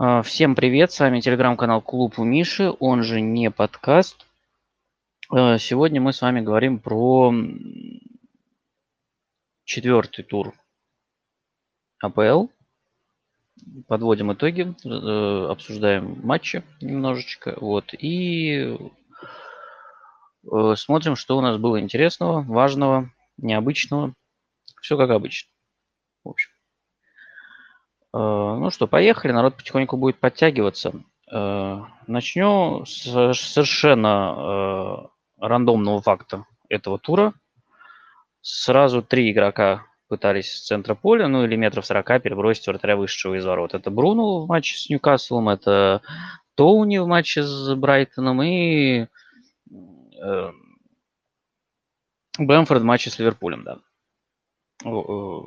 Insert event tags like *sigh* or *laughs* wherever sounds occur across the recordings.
А, Всем привет, с вами телеграм-канал Клуб у Миши, он же не подкаст. А, Сегодня мы с вами говорим про четвертый тур АПЛ. Подводим итоги, э, обсуждаем матчи немножечко. Вот, и э, смотрим, что у нас было интересного, важного, необычного. Все как обычно. В общем. Э, Ну что, поехали, народ потихоньку будет подтягиваться. Э, Начну с совершенно э, рандомного факта этого тура. Сразу три игрока пытались с центра поля, ну или метров 40 перебросить вратаря вышедшего из ворот. Это Бруно в матче с Ньюкаслом, это Тоуни в матче с Брайтоном и э, Бэмфорд в матче с Ливерпулем, да. Э,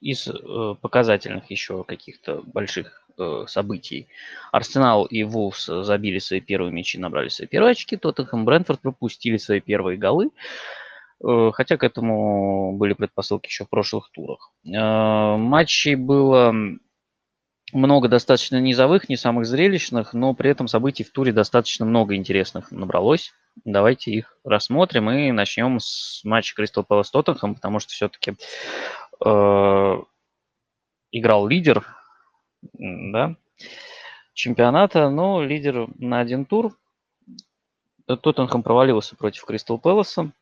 Из э, показательных еще каких-то больших э, событий. Арсенал и Вулфс забили свои первые мячи, набрали свои первые очки, Тоттенхэм и Брентфорд пропустили свои первые голы, хотя к этому были предпосылки еще в прошлых турах. Матчей было много достаточно низовых, не самых зрелищных, но при этом событий в туре достаточно много интересных набралось. Давайте их рассмотрим и начнем с матча Кристал Пэлас Тоттенхэм, потому что все-таки э, играл лидер да, чемпионата, но лидер на один тур. Тоттенхэм провалился против Кристал Пэласа.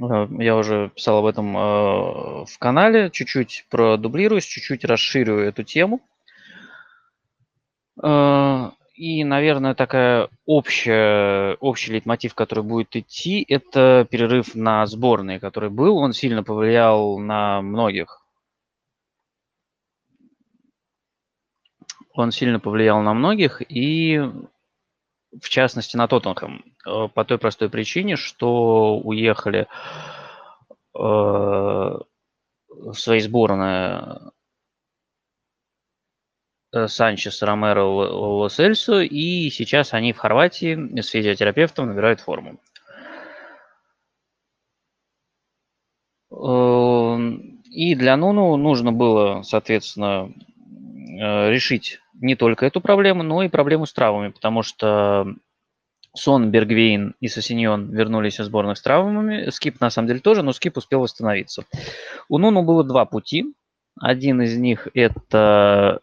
Э, Я уже писал об этом э, в канале, чуть-чуть продублируюсь, чуть-чуть расширю эту тему. Э, И, наверное, такая общая, общий лейтмотив, который будет идти, это перерыв на сборные, который был. Он сильно повлиял на многих. Он сильно повлиял на многих и, в частности, на Тоттенхэм. Э, По той простой причине, что уехали э, в свои сборные Санчес, Ромеро, Л- Ло Сельсо, и сейчас они в Хорватии с физиотерапевтом набирают форму. Эм, И для Нуну нужно было, соответственно, э, решить не только эту проблему, но и проблему с травмами, потому что Сон, Бергвейн и Сосиньон вернулись из сборных с травмами. Скип, на самом деле, тоже, но Скип успел восстановиться. У Нуну было два пути. Один из них– это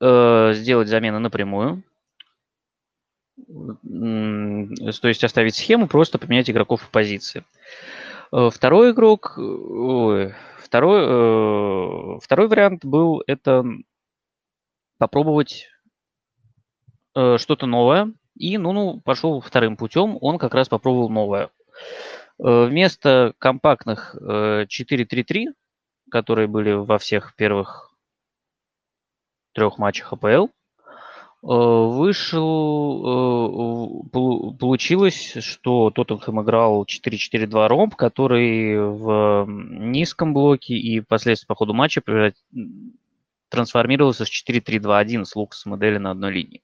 э, сделать замены напрямую. М, То есть оставить схему, просто поменять игроков в позиции. Э, Второй игрок, э, ой, второй, э, второй вариант был это попробовать э, что-то новое. И Нуну пошел вторым путем, он как раз попробовал новое. Э, Вместо компактных э, 4-3-3, которые были во всех первых трех матчах АПЛ, э, вышел, э, получилось, что Тоттенхэм играл 4-4-2 ромб, который в низком блоке и впоследствии по ходу матча трансформировался в 4-3-2-1 с Лукас модели на одной линии.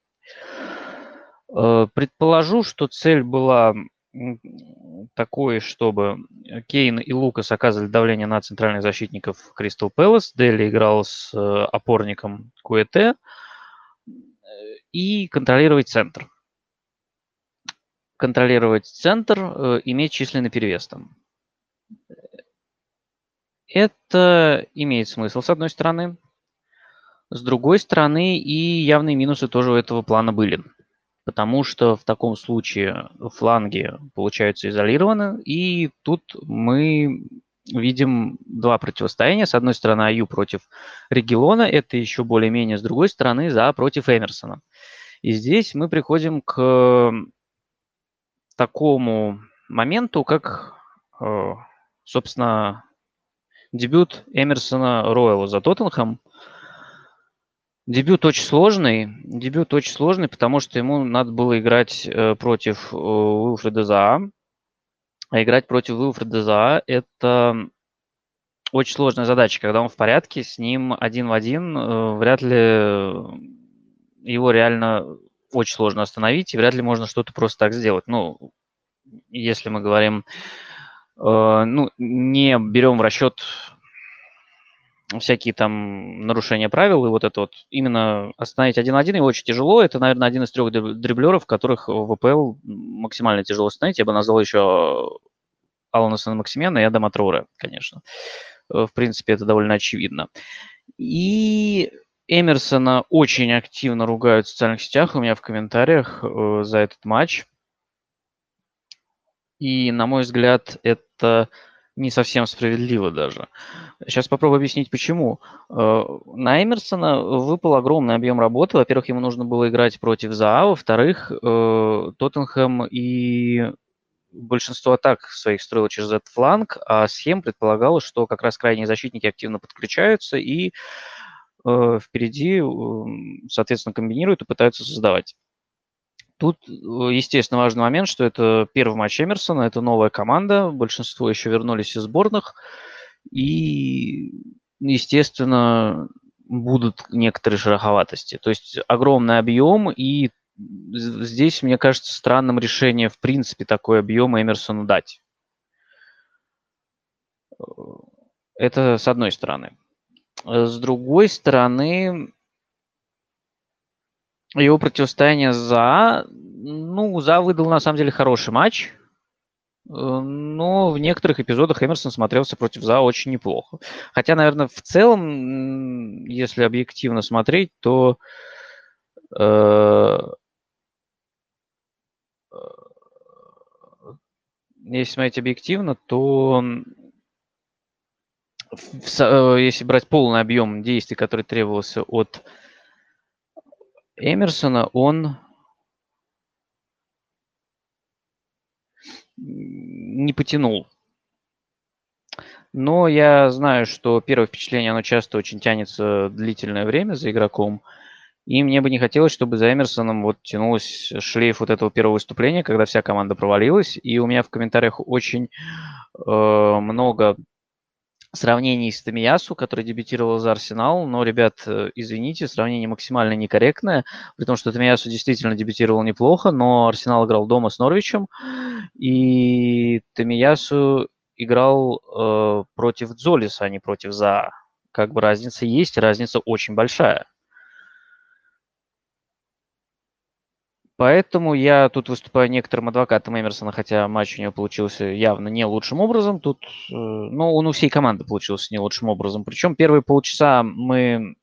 Э, Предположу, что цель была такой, чтобы Кейн и Лукас оказывали давление на центральных защитников Кристал Пэлас. Дели играл с э, опорником Куэте и контролировать центр. Контролировать центр, э, иметь численный перевес там. Это имеет смысл, с одной стороны. С другой стороны, и явные минусы тоже у этого плана были. Потому что в таком случае фланги получаются изолированы, и тут мы видим два противостояния. С одной стороны, Аю против Регелона, это еще более-менее. С другой стороны, за против Эмерсона. И здесь мы приходим к такому моменту, как, э, собственно, дебют Эмерсона Роyала за Тоттенхэм. Дебют очень сложный. Дебют очень сложный, потому что ему надо было играть э, против э, Уилфреда Заа. А играть против Уилфреда Заа – это очень сложная задача. Когда он в порядке, с ним один в один э, вряд ли его реально очень сложно остановить, и вряд ли можно что-то просто так сделать. Ну, если мы говорим, ну, не берем в расчет всякие там нарушения правил, и вот это вот именно остановить один на один его очень тяжело. Это, наверное, один из трех дриблеров, которых в ВПЛ максимально тяжело остановить. Я бы назвал еще Алана Сан-Максимена и Адама Троуре, конечно. Э, в принципе, это довольно очевидно. И Эмерсона очень активно ругают в социальных сетях у меня в комментариях э, за этот матч. И, на мой взгляд, это не совсем справедливо даже. Сейчас попробую объяснить, почему. Э, на Эмерсона выпал огромный объем работы. Во-первых, ему нужно было играть против ЗАА. Во-вторых, э, Тоттенхэм и большинство атак своих строило через этот фланг, а схем предполагало, что как раз крайние защитники активно подключаются и э, впереди, соответственно, комбинируют и пытаются создавать. Тут, э, естественно, важный момент, что это первый матч Эмерсона, это новая команда, большинство еще вернулись из сборных, и, естественно, будут некоторые шероховатости. То есть огромный объем, и здесь, мне кажется, странным решение, в принципе, такой объем Эмерсону дать. Э, это с одной стороны. С другой стороны, его противостояние за... Ну, за выдал на самом деле хороший матч. Э, но в некоторых эпизодах Эмерсон смотрелся против ЗА очень неплохо. Хотя, наверное, в целом, если объективно смотреть, то э, э если смотреть объективно, то э, если брать полный объем действий, который требовался от Эмерсона он не потянул. Но я знаю, что первое впечатление, оно часто очень тянется длительное время за игроком. И мне бы не хотелось, чтобы за Эмерсоном вот тянулось шлейф вот этого первого выступления, когда вся команда провалилась. И у меня в комментариях очень э, много сравнений с Тамиясу, который дебютировал за Арсенал, но, ребят, э, извините, сравнение максимально некорректное, при том, что Тамиясу действительно дебютировал неплохо, но Арсенал играл дома с Норвичем, и Тамиясу играл э, против Дзолиса, а не против За. Как бы разница есть, разница очень большая. Поэтому я тут выступаю некоторым адвокатом Эмерсона, хотя матч у него получился явно не лучшим образом. Тут, э, ну, он у всей команды получился не лучшим образом. Причем первые полчаса мы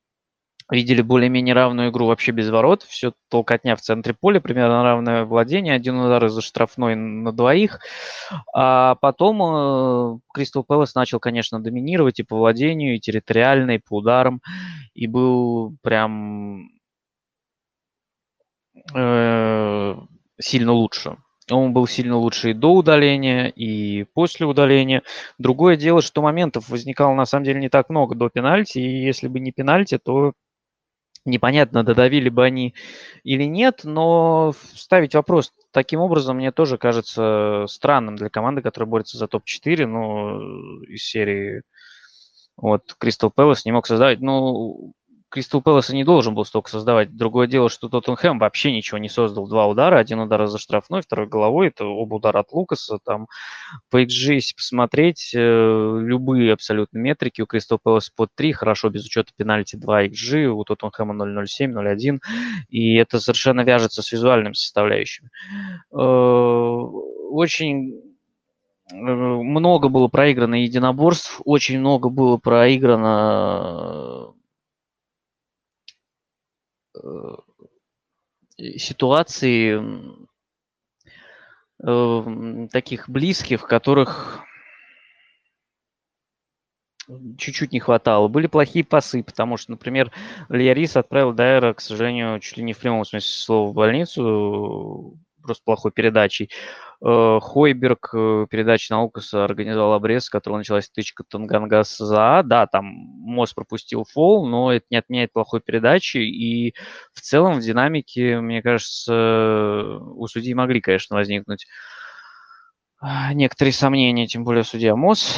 видели более-менее равную игру вообще без ворот. Все толкотня в центре поля, примерно равное владение. Один удар из-за штрафной на двоих. А потом Кристал Пэлас начал, конечно, доминировать и по владению, и территориально, и по ударам. И был прям э, сильно лучше. Он был сильно лучше и до удаления, и после удаления. Другое дело, что моментов возникало на самом деле не так много до пенальти, и если бы не пенальти, то непонятно, додавили бы они или нет, но ставить вопрос таким образом мне тоже кажется странным для команды, которая борется за топ-4, ну, из серии вот Кристал Пэлас не мог создавать. Ну, Кристал Пэлас не должен был столько создавать. Другое дело, что Тоттенхэм вообще ничего не создал. Два удара, один удар за штрафной, второй головой. Это оба удара от Лукаса. Там по XG, если посмотреть, э, любые абсолютно метрики у Кристал Пэлас под 3, хорошо, без учета пенальти 2 XG, у Тоттенхэма 0.07, 0.1. И это совершенно вяжется с визуальными составляющими. Э, очень э, много было проиграно единоборств, очень много было проиграно ситуации э, таких близких, которых чуть-чуть не хватало. Были плохие пасы, потому что, например, Лиарис отправил Дайера, к сожалению, чуть ли не в прямом смысле слова в больницу, просто плохой передачей. Э, Хойберг, э, передача на Укаса, организовал обрез, с которого началась тычка Тунгангас за А. Да, там Мос пропустил фол, но это не отменяет плохой передачи. И в целом в динамике, мне кажется, у судей могли, конечно, возникнуть а, некоторые сомнения, тем более судья Мос.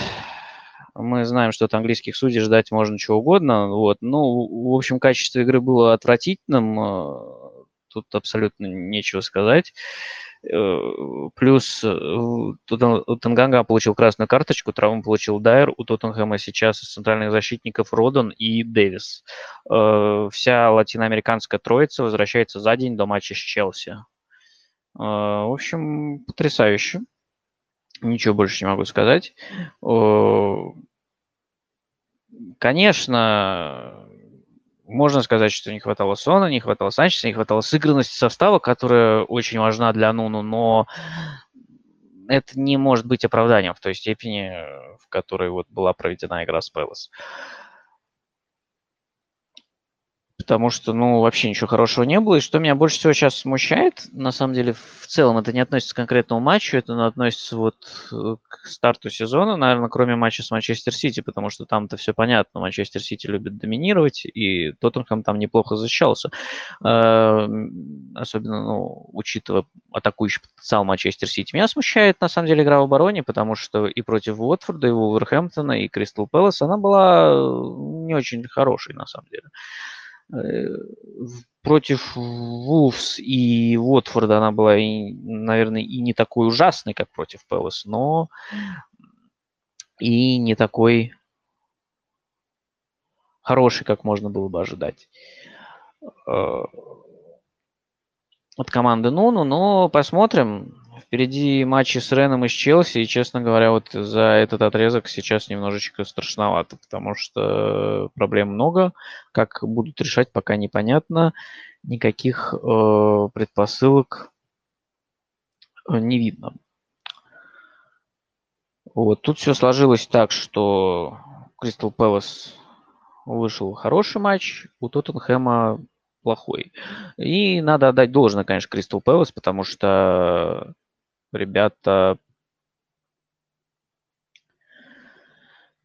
Мы знаем, что от английских судей ждать можно чего угодно. Вот. Ну, в общем, качество игры было отвратительным. Э, тут абсолютно нечего сказать. Плюс у Танганга получил красную карточку, травму получил Дайер, у Тоттенхэма сейчас из центральных защитников Родон и Дэвис. Вся латиноамериканская троица возвращается за день до матча с Челси. В общем, потрясающе. Ничего больше не могу сказать. Конечно, можно сказать, что не хватало Сона, не хватало Санчеса, не хватало сыгранности состава, которая очень важна для Нуну, но это не может быть оправданием в той степени, в которой вот была проведена игра с Пэлас потому что, ну, вообще ничего хорошего не было. И что меня больше всего сейчас смущает, на самом деле, в целом, это не относится к конкретному матчу, это относится вот э, к старту сезона, наверное, кроме матча с Манчестер Сити, потому что там-то все понятно, Манчестер Сити любит доминировать, и Тоттенхэм там неплохо защищался. Э, особенно, ну, учитывая атакующий потенциал Манчестер Сити. Меня смущает, на самом деле, игра в обороне, потому что и против Уотфорда, и Вулверхэмптона, и Кристал Пэлас она была не очень хорошей, на самом деле. Э, против Вулфс и Уотфорда она была, и, наверное, и не такой ужасной, как против Пэлас, но и не такой хороший, как можно было бы ожидать э, от команды Нуну, но посмотрим. Впереди матчи с Реном и с Челси, и, честно говоря, вот за этот отрезок сейчас немножечко страшновато, потому что проблем много. Как будут решать, пока непонятно. Никаких э, предпосылок э, не видно. Вот, тут все сложилось так, что Кристал Пэлас вышел хороший матч, у Тоттенхэма плохой. И надо отдать должное, конечно, Кристал Пэлас, потому что ребята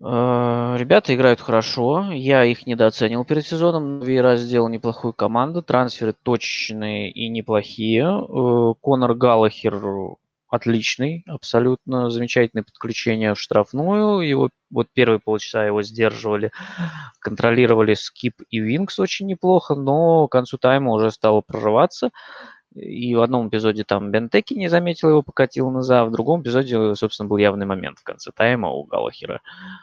э, Ребята играют хорошо. Я их недооценил перед сезоном. Вейра сделал неплохую команду. Трансферы точные и неплохие. Э, Конор Галлахер отличный, абсолютно замечательное подключение в штрафную. Его вот первые полчаса его сдерживали, контролировали скип и винкс очень неплохо, но к концу тайма уже стало прорываться. И в одном эпизоде там Бентеки не заметил его, покатил назад, в другом эпизоде, собственно, был явный момент в конце тайма у Галахера.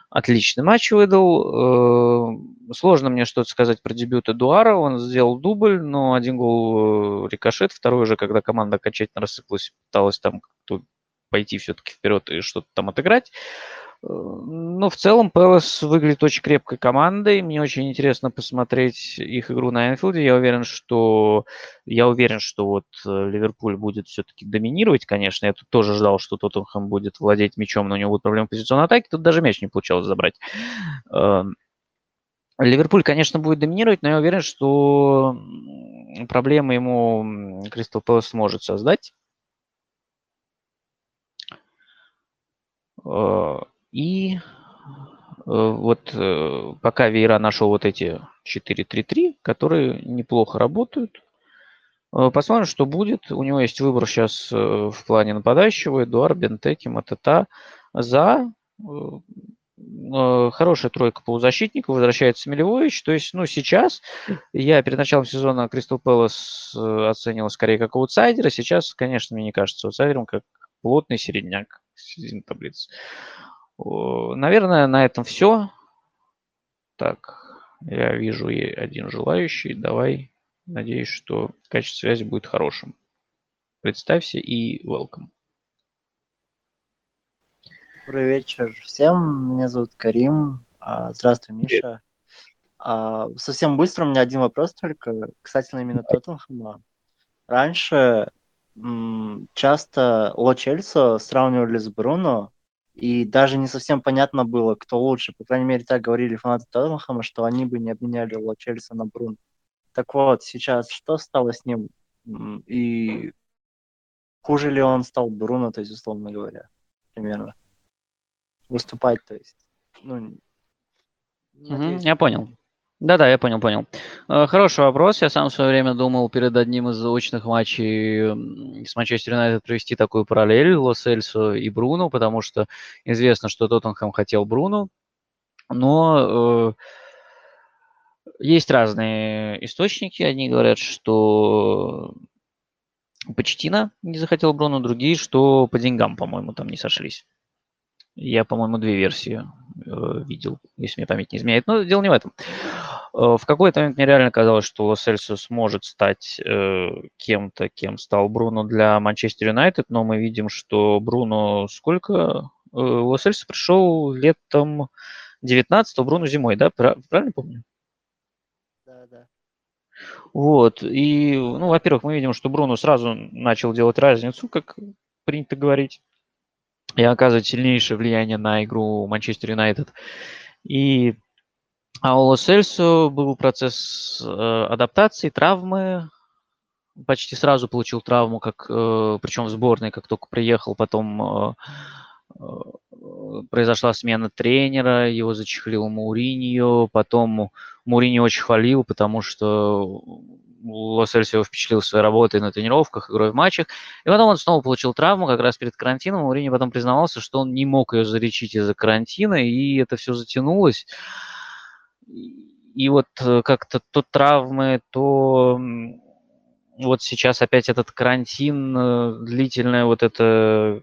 Отличный матч выдал. Э, сложно мне что-то сказать про дебют Эдуара. Он сделал дубль, но один гол э, рикошет, второй уже, когда команда окончательно рассыпалась, пыталась там пойти все-таки вперед и что-то там отыграть. Ну, в целом, Пэлас выглядит очень крепкой командой. Мне очень интересно посмотреть их игру на Энфилде. Я уверен, что я уверен, что вот э, Ливерпуль будет все-таки доминировать, конечно. Я тут тоже ждал, что Тоттенхэм будет владеть мячом, но у него будут проблемы позиционной атаке. Тут даже мяч не получалось забрать. Эм, Ливерпуль, конечно, будет доминировать, но я уверен, что проблемы ему Кристал Пэлас сможет создать. Э, и э, вот э, пока Вейра нашел вот эти 4-3-3, которые неплохо работают. Посмотрим, что будет. У него есть выбор сейчас в плане нападающего. Эдуард, Бентеки, Матета. За хорошая тройка полузащитников, возвращается Милевович. То есть, ну, сейчас я перед началом сезона Кристал Пэлас оценивал скорее как аутсайдера. Сейчас, конечно, мне не кажется аутсайдером, как плотный середняк середины таблицы. Наверное, на этом все. Так, я вижу и один желающий. Давай. Надеюсь, что качество связи будет хорошим. Представься и welcome. Добрый вечер всем. Меня зовут Карим. А, здравствуй, Миша. А, совсем быстро у меня один вопрос только касательно именно Тоттенхэма. Раньше часто Ло Чельсо сравнивали с Бруно, и даже не совсем понятно было, кто лучше. По крайней мере, так говорили фанаты Тоттенхэма, что они бы не обменяли Ло Чельса на Бруно. Так вот, сейчас что стало с ним? И хуже ли он стал Бруно, то есть, условно говоря, примерно? Выступать, то есть. Ну, надеюсь, я понял. Да-да, я понял, понял. Э, хороший вопрос. Я сам в свое время думал перед одним из заочных матчей с Манчестер Юнайтед провести такую параллель Лос Эльсо и Бруно, потому что известно, что Тоттенхэм хотел Бруно, но э, есть разные источники. Одни говорят, что Почтина не захотел Бруно, другие, что по деньгам, по-моему, там не сошлись. Я, по-моему, две версии э, видел, если мне память не изменяет. Но дело не в этом. Э, в какой-то момент мне реально казалось, что Лос Эльсус может стать э, кем-то, кем стал Бруно для Манчестер Юнайтед, но мы видим, что Бруно сколько? Э, Лос Эльсус пришел летом 19 Бруно зимой, да? Правильно помню? Да, да. Вот, и, ну, во-первых, мы видим, что Бруно сразу начал делать разницу, как принято говорить и оказывать сильнейшее влияние на игру Манчестер Юнайтед. И а у Лос был процесс э, адаптации, травмы. Почти сразу получил травму, как, э, причем в сборной, как только приехал. Потом э, произошла смена тренера, его зачехлил Мауриньо. Потом Мауриньо очень хвалил, потому что Лос-Эльс его впечатлил своей работой на тренировках, игрой в матчах. И потом он снова получил травму как раз перед карантином. Маурини потом признавался, что он не мог ее залечить из-за карантина, и это все затянулось. И вот э, как-то то травмы, то вот сейчас опять этот карантин, э, длительное вот это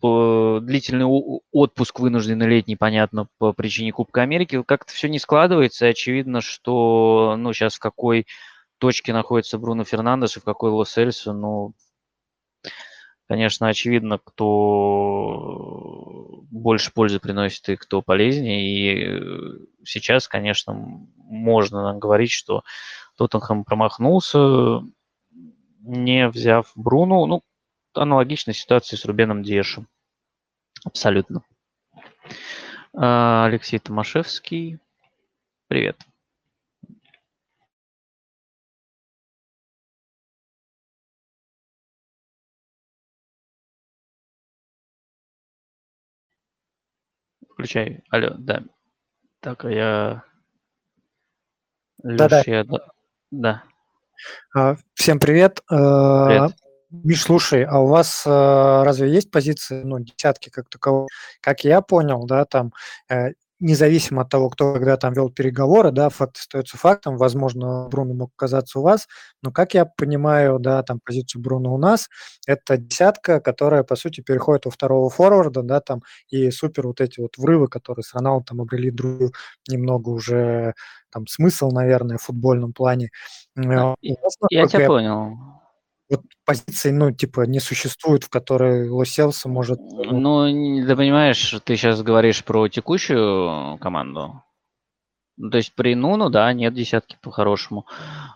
длительный отпуск вынужденный летний, понятно, по причине Кубка Америки, как-то все не складывается. Очевидно, что ну, сейчас в какой точке находится Бруно Фернандес и в какой Лос-Эльсо, ну, конечно, очевидно, кто больше пользы приносит и кто полезнее. И сейчас, конечно, можно говорить, что Тоттенхэм промахнулся, не взяв Бруну. Ну, аналогичная ситуация с Рубеном Дешем. Абсолютно. А, Алексей Томашевский. Привет. Включай. Алло, да. Так, а я... Да-да. я... Да. А, всем привет. А, привет. Миш, слушай, а у вас э, разве есть позиции, ну, десятки как такового? Как я понял, да, там э, независимо от того, кто когда там вел переговоры, да, факт остается фактом, возможно, Бруно мог оказаться у вас, но, как я понимаю, да, там позицию Бруно у нас, это десятка, которая, по сути, переходит у второго форварда, да, там, и супер вот эти вот врывы, которые с Роналду там обрели другую немного уже там смысл, наверное, в футбольном плане. Да, я, я тебя понял вот позиции, ну, типа, не существует, в которой Лоселса может... Ну, ты понимаешь, ты сейчас говоришь про текущую команду. Ну, то есть при Нуну, да, нет десятки по-хорошему.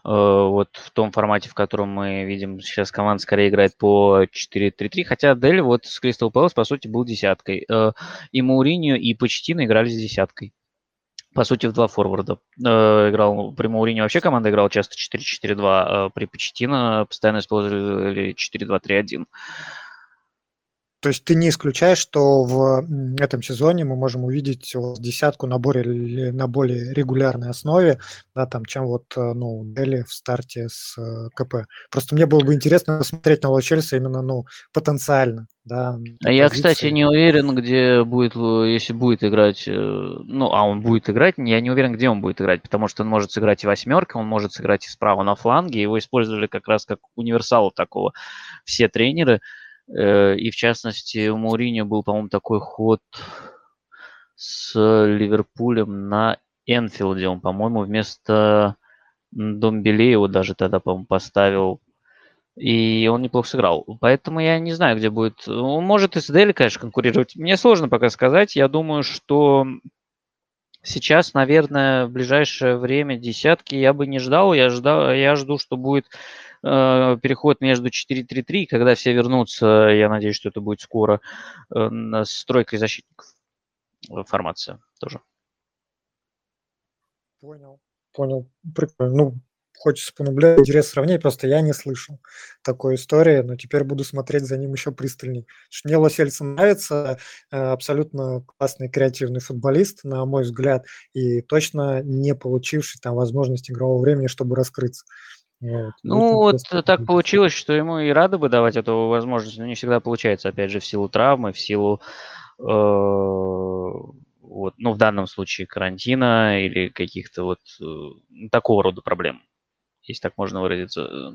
Э, вот в том формате, в котором мы видим сейчас команда скорее играет по 4-3-3, хотя Дель вот с Кристал Пэлас, по сути, был десяткой. Э, и Мауриньо, и Почтино играли с десяткой по сути, в два форварда. Э, играл при Маурине вообще команда играла часто 4-4-2, э, при Почетино постоянно использовали 4-2-3-1. То есть ты не исключаешь, что в этом сезоне мы можем увидеть десятку на более, на более регулярной основе, да, там, чем вот, э, ну, Дели в старте с э, КП. Просто мне было бы интересно посмотреть на Ло именно, ну, потенциально, да. А я, кстати, не уверен, где будет, если будет играть, э, ну, а он будет играть, я не уверен, где он будет играть, потому что он может сыграть и восьмерка, он может сыграть и справа на фланге, его использовали как раз как универсала такого все тренеры, и в частности, у Мауриньо был, по-моему, такой ход с Ливерпулем на Энфилде. Он, по-моему, вместо Домбеле его даже тогда, по-моему, поставил. И он неплохо сыграл. Поэтому я не знаю, где будет. Он может и с Дели, конечно, конкурировать. Мне сложно пока сказать. Я думаю, что сейчас, наверное, в ближайшее время десятки я бы не ждал. Я, ждал, я жду, что будет Э, переход между 4-3-3, когда все вернутся, я надеюсь, что это будет скоро, э, с тройкой защитников э, формация тоже. Понял, понял. Прикольно. Ну, хочется понаблюдать, интерес сравнить, просто я не слышал такой истории, но теперь буду смотреть за ним еще пристальней. Мне Лосельцин нравится, абсолютно классный креативный футболист, на мой взгляд, и точно не получивший там возможность игрового времени, чтобы раскрыться. Вот. Ну, вот так получилось, что ему и рады бы давать эту возможность, но не всегда получается, опять же, в силу травмы, в силу, э, вот, ну, в данном случае карантина или каких-то вот э, такого рода проблем. если так можно выразиться.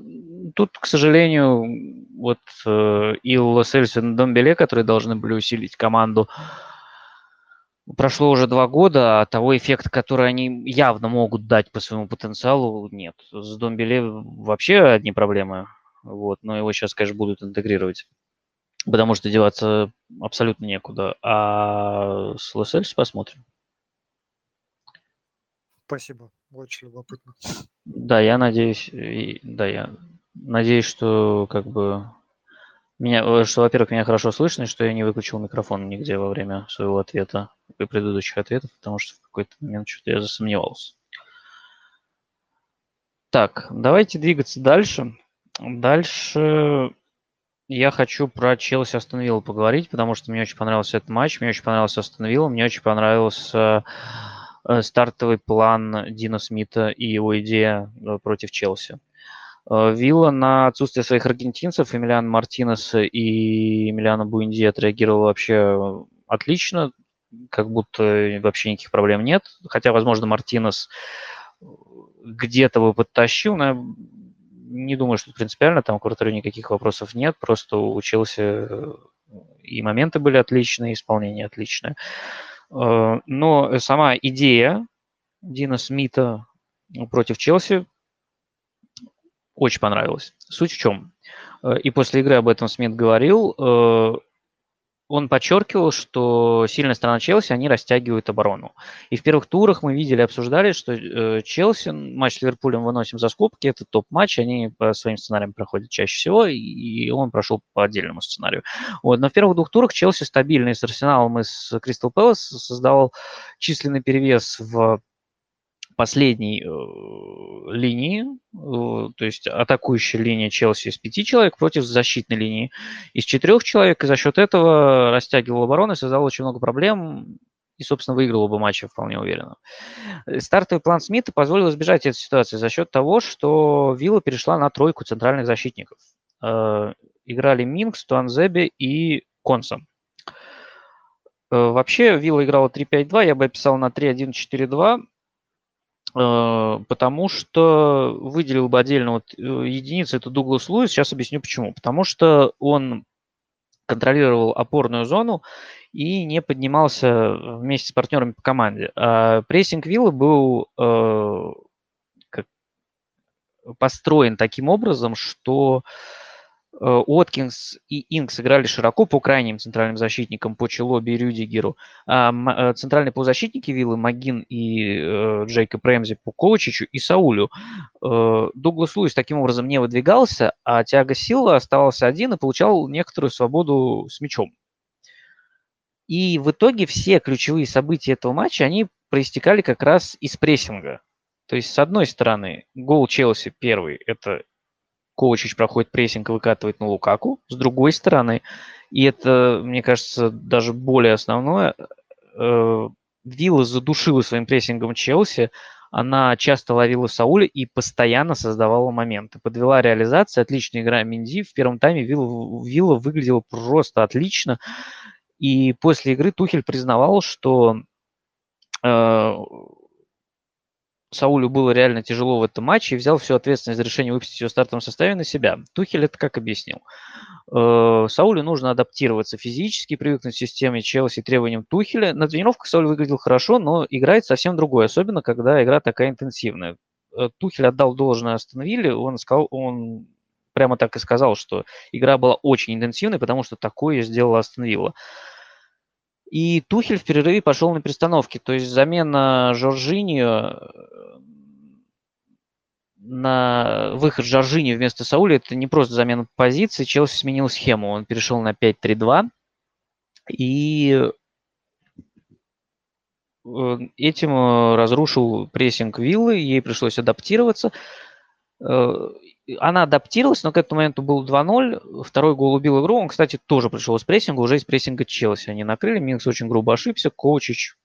Тут, к сожалению, вот э, и Лос-Эльс и Домбеле, которые должны были усилить команду, прошло уже два года, а того эффекта, который они явно могут дать по своему потенциалу, нет. С Домбеле вообще одни проблемы, вот, но его сейчас, конечно, будут интегрировать, потому что деваться абсолютно некуда. А с Лос-Эльс посмотрим. Спасибо, очень любопытно. Да, я надеюсь, да, я надеюсь, что как бы меня, что, во-первых, меня хорошо слышно, и что я не выключил микрофон нигде во время своего ответа предыдущих ответов, потому что в какой-то момент что-то я засомневался. Так, давайте двигаться дальше. Дальше я хочу про Челси Астон поговорить, потому что мне очень понравился этот матч, мне очень понравился Астон мне очень понравился Э, стартовый план Дина Смита и его идея э, против Челси. Э, Вилла на отсутствие своих аргентинцев, Эмилиан Мартинес и Эмилиана Буинди отреагировал вообще отлично, как будто вообще никаких проблем нет. Хотя, возможно, Мартинес где-то бы подтащил, но не думаю, что принципиально, там к вратарю никаких вопросов нет, просто учился, и моменты были отличные, и исполнение отличное. Э, но сама идея Дина Смита против Челси очень понравилась. Суть в чем? Э, и после игры об этом Смит говорил. Он подчеркивал, что сильная сторона Челси, они растягивают оборону. И в первых турах мы видели, обсуждали, что э, Челси, матч с Ливерпулем выносим за скобки, это топ-матч, они по своим сценариям проходят чаще всего, и он прошел по отдельному сценарию. Вот. Но в первых двух турах Челси стабильный с Арсеналом и с Кристал Пэлас создавал численный перевес в последней э, линии, э, то есть атакующая линия Челси из пяти человек против защитной линии из четырех человек, и за счет этого растягивал оборону, создал очень много проблем, и, собственно, выиграл оба матча вполне уверенно. Э, стартовый план Смита позволил избежать этой ситуации за счет того, что Вилла перешла на тройку центральных защитников. Э, играли Минкс, Туанзеби и Конса. Э, вообще, Вилла играла 3-5-2, я бы описал на 3-1-4-2. Э, потому что выделил бы отдельно вот э, единицу, это Дуглас Луис, сейчас объясню почему. Потому что он контролировал опорную зону и не поднимался вместе с партнерами по команде. А прессинг Вилла был э, как, построен таким образом, что Э, Уоткинс и Инкс играли широко по крайним центральным защитникам, по Челоби и Рюдигеру. А э, центральные полузащитники Виллы, Магин и э, Джейкоб Рэмзи по Ковачичу и Саулю. Э, Дуглас Луис таким образом не выдвигался, а Тиаго Силла оставался один и получал некоторую свободу с мячом. И в итоге все ключевые события этого матча, они проистекали как раз из прессинга. То есть, с одной стороны, гол Челси первый – это Ковачич проходит прессинг и выкатывает на Лукаку. С другой стороны, и это, мне кажется, даже более основное, э, Вилла задушила своим прессингом Челси, она часто ловила Сауля и постоянно создавала моменты. Подвела реализация, отличная игра Минди. В первом тайме Вилла, Вилла выглядела просто отлично. И после игры Тухель признавал, что э, Саулю было реально тяжело в этом матче и взял всю ответственность за решение выпустить ее в стартовом составе на себя. Тухель это как объяснил? Э, Саулю нужно адаптироваться физически, привыкнуть к системе Челси требованиям Тухеля. На тренировках Сауль выглядел хорошо, но играет совсем другой, особенно когда игра такая интенсивная. Э, Тухель отдал должное Астон он сказал, он прямо так и сказал, что игра была очень интенсивной, потому что такое сделала Астон и Тухель в перерыве пошел на перестановки. То есть замена Жоржиньо э, на выход Жоржини вместо Сауля это не просто замена позиции. Челси сменил схему. Он перешел на 5-3-2. И э, этим э, разрушил прессинг Виллы, ей пришлось адаптироваться она адаптировалась, но к этому моменту был 2-0. Второй гол убил игру. Он, кстати, тоже пришел из прессинга, уже из прессинга Челси. Они накрыли. Минкс очень грубо ошибся. Коучич,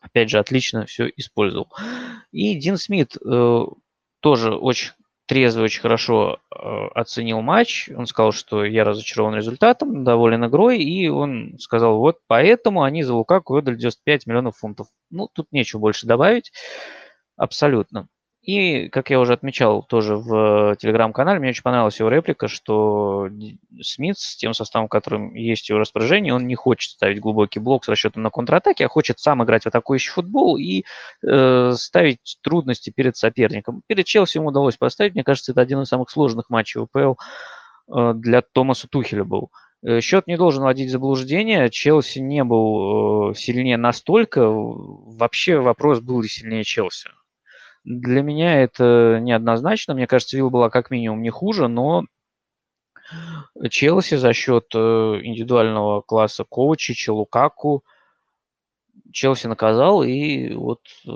опять же, отлично все использовал. И Дин Смит э, тоже очень трезво, очень хорошо э, оценил матч. Он сказал, что я разочарован результатом, доволен игрой, и он сказал, вот поэтому они за Лукаку выдали 95 миллионов фунтов. Ну, тут нечего больше добавить. Абсолютно. И, как я уже отмечал тоже в телеграм-канале, мне очень понравилась его реплика, что Смит с тем составом, которым есть его распоряжении, он не хочет ставить глубокий блок с расчетом на контратаке, а хочет сам играть в атакующий футбол и э, ставить трудности перед соперником. Перед Челси ему удалось поставить, мне кажется, это один из самых сложных матчей УПЛ э, для Томаса Тухеля был. Э, счет не должен вводить в заблуждение. Челси не был э, сильнее настолько. Вообще вопрос, был ли сильнее Челси. Для меня это неоднозначно. Мне кажется, Вилла была как минимум не хуже, но Челси за счет э, индивидуального класса Ковачича, Лукаку, Челси наказал и вот э,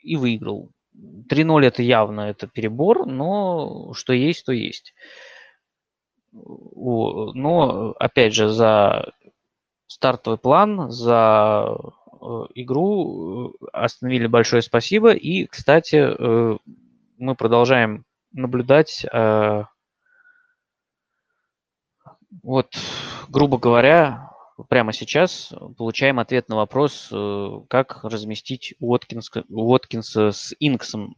и выиграл. 3-0 это явно это перебор, но что есть, то есть. Но, опять же, за стартовый план, за игру э, остановили большое спасибо. И, кстати, э, мы продолжаем наблюдать, вот, грубо говоря, прямо сейчас получаем ответ на вопрос, как разместить Уоткинса, Уоткинса с Инксом.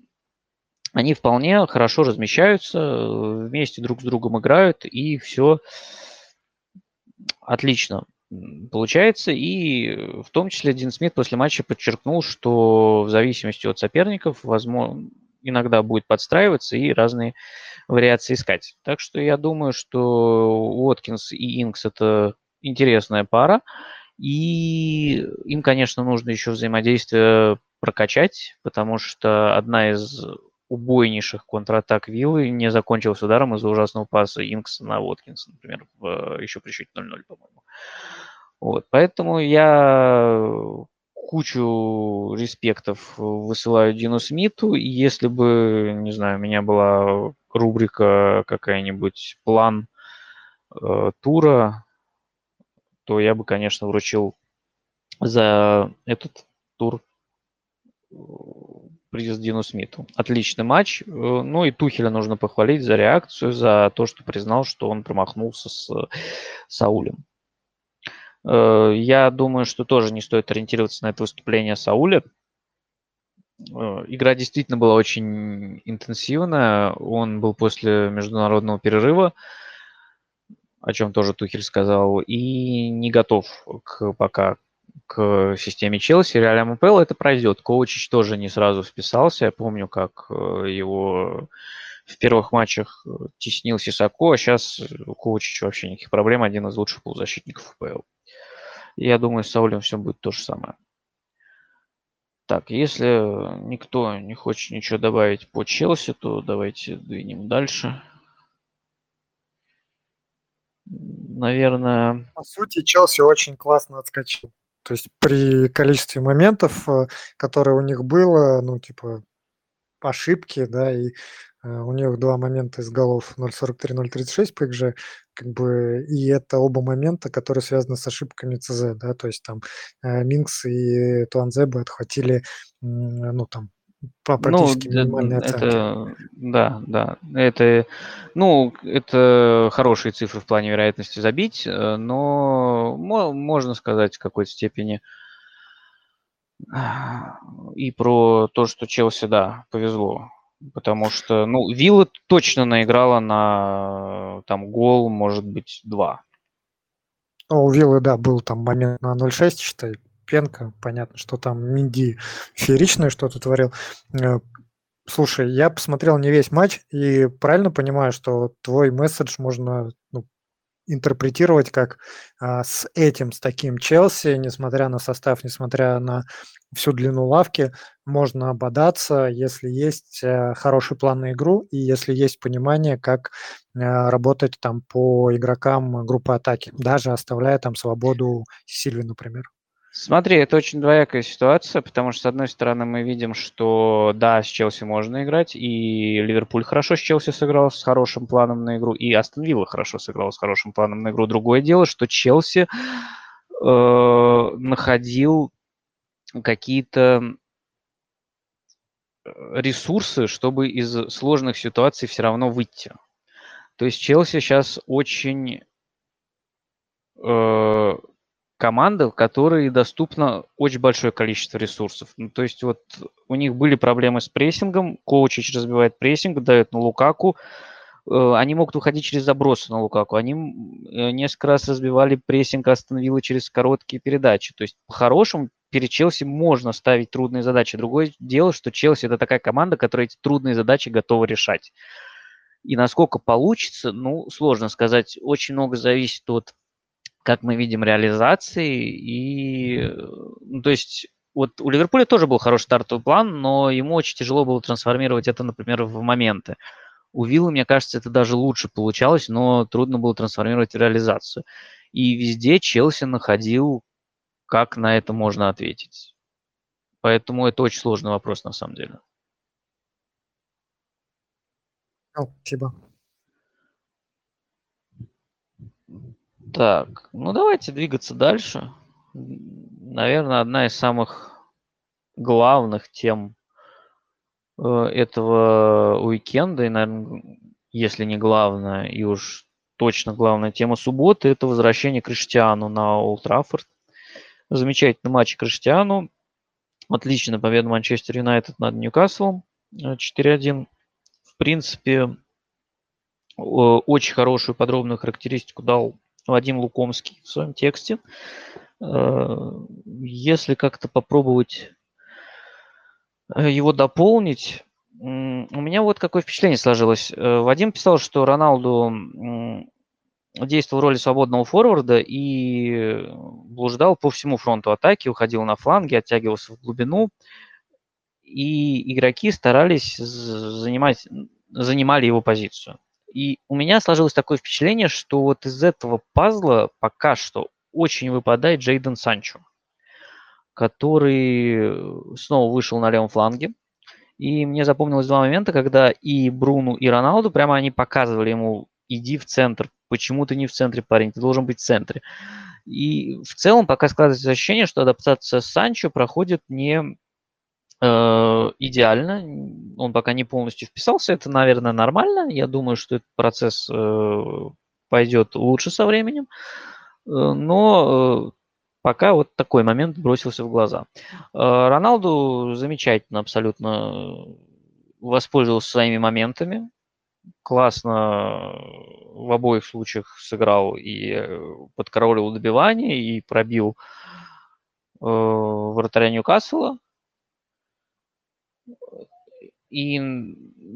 Они вполне хорошо размещаются, вместе друг с другом играют, и все отлично получается. И в том числе Дин Смит после матча подчеркнул, что в зависимости от соперников, возможно, иногда будет подстраиваться и разные вариации искать. Так что я думаю, что Уоткинс и Инкс это интересная пара. И им, конечно, нужно еще взаимодействие прокачать, потому что одна из убойнейших контратак Виллы не закончилась ударом из-за ужасного паса Инкса на Уоткинса, например, в, еще при счете 0-0, по-моему. Вот, поэтому я кучу респектов высылаю Дину Смиту. И если бы, не знаю, у меня была рубрика какая-нибудь план э, тура, то я бы, конечно, вручил за этот тур э, приз Дину Смиту. Отличный матч. Э, ну и Тухеля нужно похвалить за реакцию, за то, что признал, что он промахнулся с Саулем. Э, я думаю, что тоже не стоит ориентироваться на это выступление Сауля. Э, игра действительно была очень интенсивная. Он был после международного перерыва, о чем тоже Тухель сказал, и не готов к, пока к системе Челси. Реаль МПЛ это пройдет. Коучич тоже не сразу вписался. Я помню, как э, его в первых матчах теснил Сисако, а сейчас у Коучича вообще никаких проблем. Один из лучших полузащитников ФПЛ. Я думаю, с Саулем все будет то же самое. Так, если никто не хочет ничего добавить по Челси, то давайте двинем дальше. Наверное... По сути, Челси очень классно отскочил. То есть при количестве моментов, э, которые у них было, ну, типа, ошибки, да, и э, у них два момента из голов 0.43-0.36 по XG, как бы, и это оба момента, которые связаны с ошибками ЦЗ, да, то есть там э, Минкс и Туанзебы отхватили, ну, там, по Ну, практически минимальной оценке. это, да, да, это, ну, это хорошие цифры в плане вероятности забить, э, но мо- можно сказать в какой-то степени и про то, что Челси, да, повезло. Потому что, ну, Вилла точно наиграла на там гол, может быть, два. Ну, у Виллы, да, был там момент на 0.6, считай, пенка. Понятно, что там Минди фееричное что-то творил. Э, слушай, я посмотрел не весь матч и правильно понимаю, что твой месседж можно ну, интерпретировать как а, с этим, с таким Челси, несмотря на состав, несмотря на всю длину лавки, можно ободаться, если есть а, хороший план на игру и если есть понимание, как а, работать там по игрокам группы атаки, даже оставляя там свободу Сильви, например. Смотри, это очень двоякая ситуация, потому что, с одной стороны, мы видим, что да, с Челси можно играть, и Ливерпуль хорошо с Челси сыграл с хорошим планом на игру, и Астон Вилла хорошо сыграл с хорошим планом на игру. Другое дело, что Челси э, находил какие-то ресурсы, чтобы из сложных ситуаций все равно выйти. То есть Челси сейчас очень э, команда, в которой доступно очень большое количество ресурсов. Ну, то есть вот у них были проблемы с прессингом, Коучич разбивает прессинг, дает на Лукаку, э, они могут выходить через забросы на Лукаку. Они э, несколько раз разбивали прессинг Астон через короткие передачи. То есть, по-хорошему, перед Челси можно ставить трудные задачи. Другое дело, что Челси это такая команда, которая эти трудные задачи готова решать. И насколько получится, ну, сложно сказать. Очень много зависит от как мы видим, реализации. И, ну, то есть, вот у Ливерпуля тоже был хороший стартовый план, но ему очень тяжело было трансформировать это, например, в моменты. У Виллы, мне кажется, это даже лучше получалось, но трудно было трансформировать в реализацию. И везде Челси находил, как на это можно ответить. Поэтому это очень сложный вопрос на самом деле. Спасибо. Так, ну давайте двигаться дальше. Наверное, одна из самых главных тем э, этого уикенда, и, наверное, если не главная, и уж точно главная тема субботы, это возвращение Криштиану на Олд Траффорд. Замечательный матч Криштиану. Отличная победа Манчестер Юнайтед над Ньюкаслом 4-1. В принципе, очень хорошую подробную характеристику дал Вадим Лукомский в своем тексте. Э, если как-то попробовать э, его дополнить, у меня вот какое впечатление сложилось. Э, Вадим писал, что Роналду действовал в роли свободного форварда и блуждал по всему фронту атаки, уходил на фланги, оттягивался в глубину. И игроки старались занимать, занимали его позицию. И у меня сложилось такое впечатление, что вот из этого пазла пока что очень выпадает Джейден Санчо, который снова вышел на левом фланге. И мне запомнилось два момента, когда и Бруну, и Роналду прямо они показывали ему иди в центр. Почему ты не в центре, парень? Ты должен быть в центре. И в целом пока складывается ощущение, что адаптация Санчо проходит не идеально. Он пока не полностью вписался. Это, наверное, нормально. Я думаю, что этот процесс э, пойдет лучше со временем. Э, но пока вот такой момент бросился в глаза. Роналду замечательно абсолютно воспользовался своими моментами. Классно в обоих случаях сыграл и подкоролил добивание, и пробил вратаря Ньюкасла и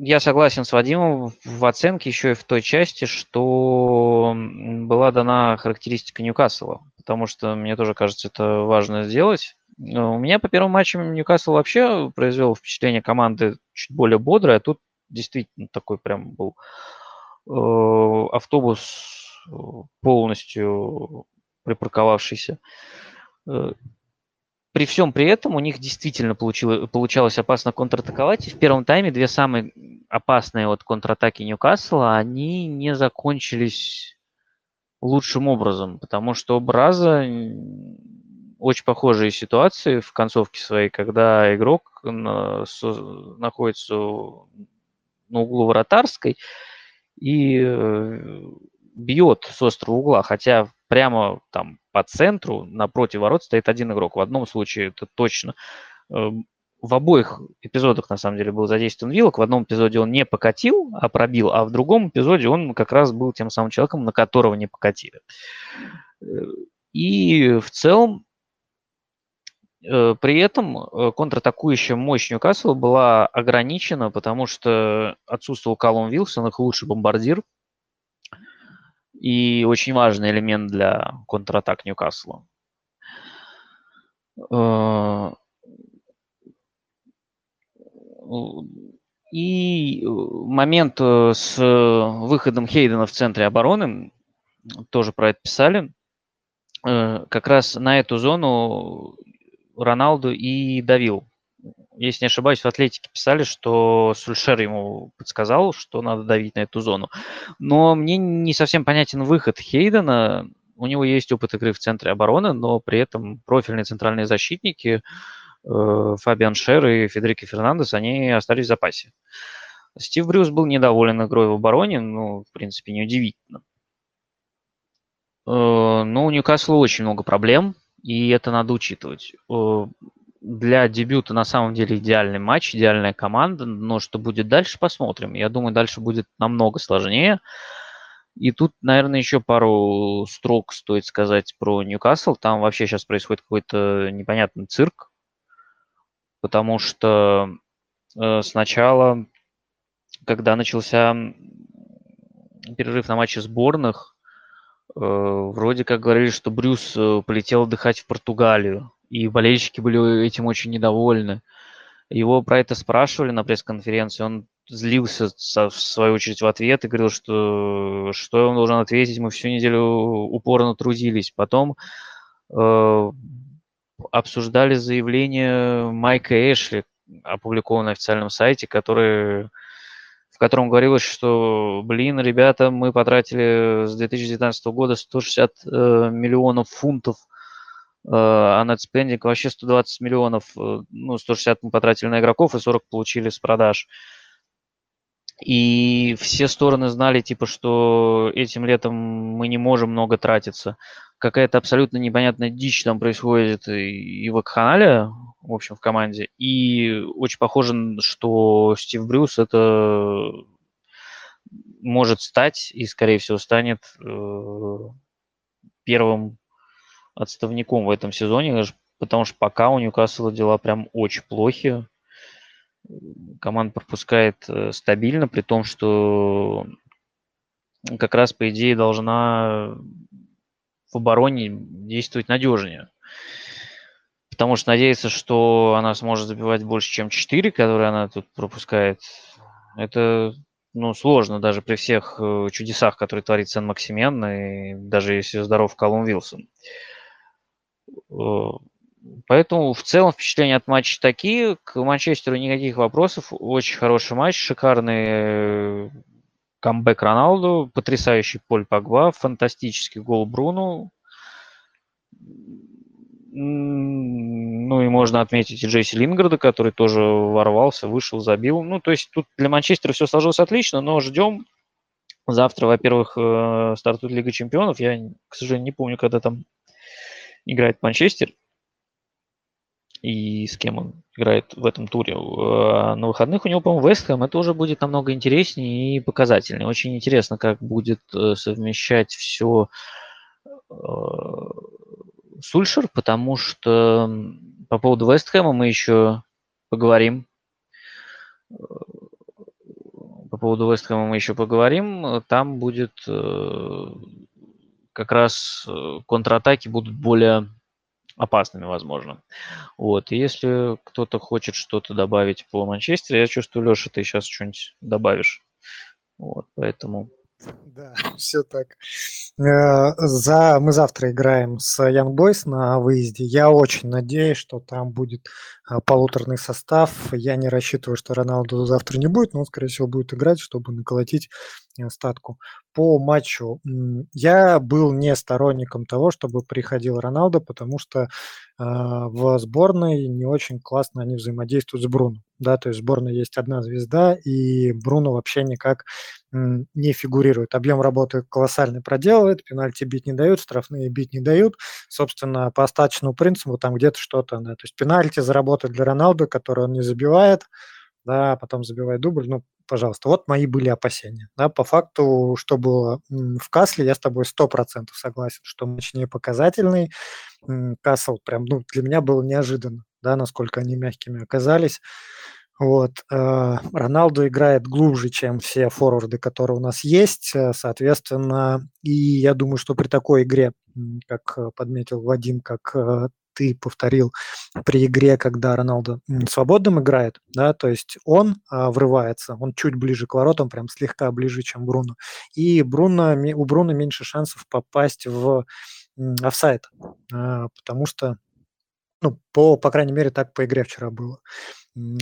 я согласен с Вадимом в оценке еще и в той части, что была дана характеристика Ньюкасла, потому что мне тоже кажется, это важно сделать. У меня по первым матчам Ньюкасл вообще произвел впечатление команды чуть более бодрой, а тут действительно такой прям был э, автобус полностью припарковавшийся. При всем при этом у них действительно получило, получалось опасно контратаковать. И в первом тайме две самые опасные вот контратаки Ньюкасла, они не закончились лучшим образом, потому что Браза очень похожие ситуации в концовке своей, когда игрок на, со, находится на углу вратарской и э, бьет с острого угла, хотя прямо там по центру напротив ворот стоит один игрок. В одном случае это точно. Эм, в обоих эпизодах, на самом деле, был задействован Вилок. В одном эпизоде он не покатил, а пробил, а в другом эпизоде он как раз был тем самым человеком, на которого не покатили. Э, и в целом э, при этом э, контратакующая мощь Ньюкасла была ограничена, потому что отсутствовал Калум Вилсон, их лучший бомбардир, и очень важный элемент для контратак Ньюкасла. Э, и момент э, с выходом Хейдена в центре обороны, тоже про это писали, э, как раз на эту зону Роналду и давил если не ошибаюсь, в Атлетике писали, что Сульшер ему подсказал, что надо давить на эту зону. Но мне не совсем понятен выход Хейдена. У него есть опыт игры в центре обороны, но при этом профильные центральные защитники э, Фабиан Шер и Федерико Фернандес, они остались в запасе. Стив Брюс был недоволен игрой в обороне, ну, в принципе, неудивительно. ну, у Ньюкасла очень много проблем, и это надо учитывать. Для дебюта на самом деле идеальный матч, идеальная команда, но что будет дальше, посмотрим. Я думаю, дальше будет намного сложнее. И тут, наверное, еще пару строк стоит сказать про Ньюкасл. Там вообще сейчас происходит какой-то непонятный цирк, потому что э, сначала, когда начался перерыв на матче сборных, э, вроде как говорили, что Брюс э, полетел отдыхать в Португалию, и болельщики были этим очень недовольны. Его про это спрашивали на пресс-конференции, он злился, в свою очередь, в ответ и говорил, что что он должен ответить, мы всю неделю упорно трудились. Потом э, обсуждали заявление Майка Эшли, опубликованное на официальном сайте, который, в котором говорилось, что, блин, ребята, мы потратили с 2019 года 160 э, миллионов фунтов э, а нетспендинг вообще 120 миллионов, э, ну, 160 мы потратили на игроков и 40 получили с продаж. И все стороны знали, типа, что этим летом мы не можем много тратиться. Какая-то абсолютно непонятная дичь там происходит и в Акханале, в общем, в команде. И очень похоже, что Стив Брюс это может стать и, скорее всего, станет э, первым отставником в этом сезоне, потому что пока у Ньюкасла дела прям очень плохи команда пропускает э, стабильно, при том, что как раз, по идее, должна в обороне действовать надежнее. Потому что надеяться, что она сможет забивать больше, чем 4, которые она тут пропускает, это ну, сложно даже при всех э, чудесах, которые творит Сен-Максимен, и даже если здоров Колум Вилсон. Э, Поэтому в целом впечатления от матча такие. К Манчестеру никаких вопросов. Очень хороший матч, шикарный э, камбэк Роналду, потрясающий Поль Погба, фантастический гол Бруну. Ну и можно отметить Джейси Лингарда, который тоже ворвался, вышел, забил. Ну, то есть тут для Манчестера все сложилось отлично, но ждем. Завтра, во-первых, э, стартует Лига Чемпионов. Я, к сожалению, не помню, когда там играет Манчестер и с кем он играет в этом туре. А на выходных у него, по-моему, Вестхэм. Это уже будет намного интереснее и показательнее. Очень интересно, как будет э, совмещать все э, Сульшер, потому что по поводу Вестхэма мы еще поговорим. По поводу Вестхэма мы еще поговорим. Там будет э, как раз контратаки будут более опасными, возможно. Вот. И если кто-то хочет что-то добавить по Манчестеру, я чувствую, Леша, ты сейчас что-нибудь добавишь. Вот, поэтому... Да, *laughs* все так. Э, за... Мы завтра играем с Young Boys на выезде. Я очень надеюсь, что там будет полуторный состав. Я не рассчитываю, что Роналду завтра не будет, но он, скорее всего, будет играть, чтобы наколотить э, статку. По матчу я был не сторонником того, чтобы приходил Роналдо, потому что э, в сборной не очень классно они взаимодействуют с Бруно. Да, то есть в сборной есть одна звезда, и Бруно вообще никак не фигурирует. Объем работы колоссальный проделывает, пенальти бить не дают, штрафные бить не дают. Собственно, по остаточному принципу там где-то что-то, да, то есть пенальти заработать для Роналду, который он не забивает, да, потом забивает дубль, ну, пожалуйста. Вот мои были опасения. Да, по факту, что было в Касле, я с тобой сто процентов согласен, что матч не показательный. Касл прям, ну, для меня было неожиданно, да, насколько они мягкими оказались. Вот. Э, Роналду играет глубже, чем все форварды, которые у нас есть, э, соответственно, и я думаю, что при такой игре, как э, подметил Вадим, как ты повторил при игре, когда Роналду свободным играет, да, то есть он а, врывается, он чуть ближе к воротам, прям слегка ближе, чем Бруно. И Бруно, у Бруно меньше шансов попасть в офсайд, а, потому что, ну, по, по крайней мере, так по игре вчера было.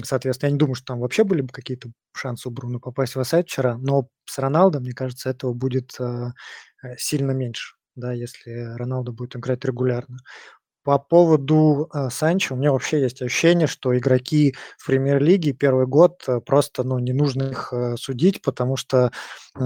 Соответственно, я не думаю, что там вообще были бы какие-то шансы у Бруно попасть в офсайд вчера, но с Роналдо, мне кажется, этого будет а, сильно меньше, да, если Роналдо будет играть регулярно. По поводу э, Санчо, у меня вообще есть ощущение, что игроки в премьер-лиге первый год э, просто ну, не нужно их э, судить, потому что э,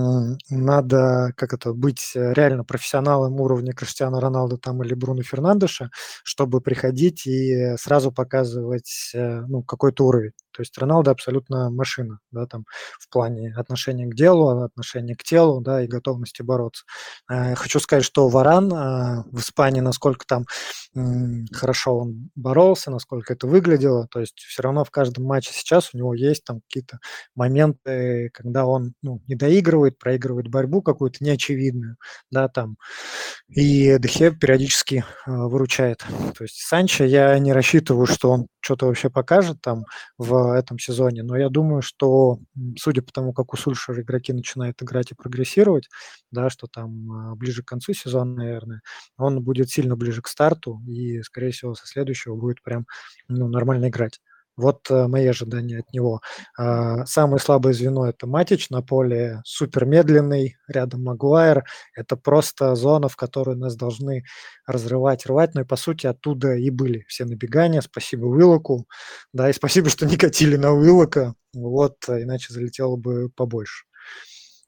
надо как это, быть реально профессионалом уровня Криштиану Роналду там, или Бруно Фернандеша, чтобы приходить и сразу показывать э, ну, какой-то уровень. То есть Роналдо абсолютно машина, да, там в плане отношения к делу, отношения к телу, да, и готовности бороться. Э, хочу сказать, что Варан э, в Испании, насколько там хорошо он боролся, насколько это выглядело, то есть все равно в каждом матче сейчас у него есть там какие-то моменты, когда он ну, не доигрывает, проигрывает борьбу какую-то неочевидную, да, там, и Дехе периодически выручает. То есть Санчо я не рассчитываю, что он что-то вообще покажет там в этом сезоне, но я думаю, что судя по тому, как у Сульшера игроки начинают играть и прогрессировать, да, что там а, ближе к концу сезона, наверное, он будет сильно ближе к старту и, скорее всего, со следующего будет прям ну, нормально играть. Вот э, мои ожидания от него. Э, самое слабое звено – это Матич на поле, супер медленный, рядом Магуайр. Это просто зона, в которую нас должны разрывать, рвать. Но и, по сути, оттуда и были все набегания. Спасибо Уиллоку. Да, и спасибо, что не катили на Уиллока. Вот, э, иначе залетело бы побольше.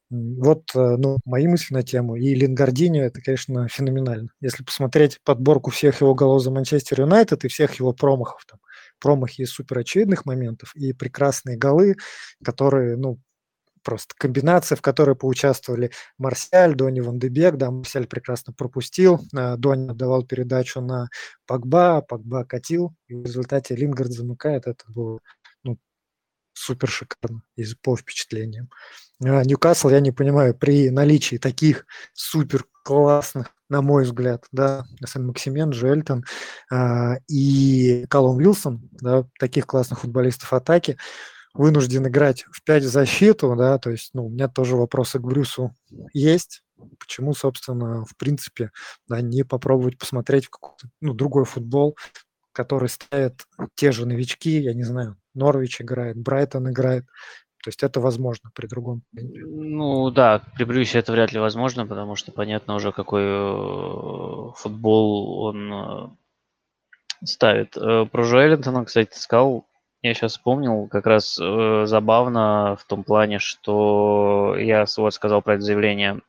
Вот, ну, мои мысли на тему. И Лингардинho – это, конечно, феноменально. Если посмотреть подборку всех его голов за Манчестер Юнайтед и всех его промахов, там, промахи из суперочевидных моментов и прекрасные голы, которые, ну, просто комбинация, в которой поучаствовали Марсиаль, Дони Ван Дебек, да, Марсиаль прекрасно пропустил, э, Дони отдавал передачу на Пакба, Пакба катил, и в результате Лингард замыкает, это было ну, супер шикарно из по впечатлениям. А, Ньюкасл, я не понимаю, при наличии таких супер классных, на мой взгляд, да, Сен-Максимен, Жуэльтон э, и Колум Вилсон, да, таких классных футболистов атаки, вынужден играть в 5 в защиту, да, то есть, ну, у меня тоже вопросы к Брюсу есть, почему, собственно, в принципе, да, не попробовать посмотреть в какой-то, ну, другой футбол, который ставят те же новички, я не знаю, Норвич играет, Брайтон играет, то есть это возможно при другом. Ну да, при Брюсе это вряд ли возможно, потому что понятно уже, какой э, футбол он э, ставит. Э, про Жуэллинтона, кстати, сказал, я сейчас вспомнил, как раз забавно в том плане, что я вот сказал про это заявление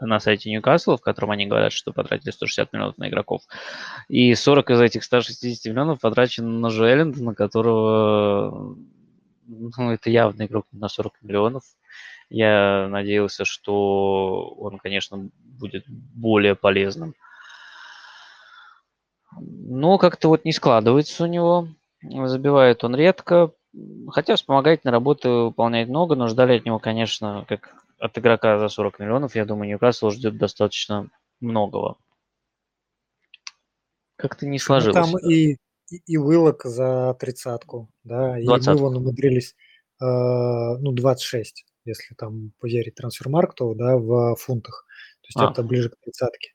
на сайте Ньюкасла, в котором они говорят, что потратили 160 миллионов на игроков. И 40 из этих 160 миллионов потрачено на Жуэллинтона, которого ну, это явно игрок на 40 миллионов. Я надеялся, что он, конечно, будет более полезным. Но как-то вот не складывается у него. Забивает он редко. Хотя вспомогательной работы выполняет много, но ждали от него, конечно, как от игрока за 40 миллионов. Я думаю, Ньюкасл ждет достаточно многого. Как-то не сложилось. Ну, там и и, Вылок за тридцатку, да, 20 и мы вон умудрились, э, ну, 26, если там поверить трансфермаркту, да, в фунтах. То есть а. это ближе к тридцатке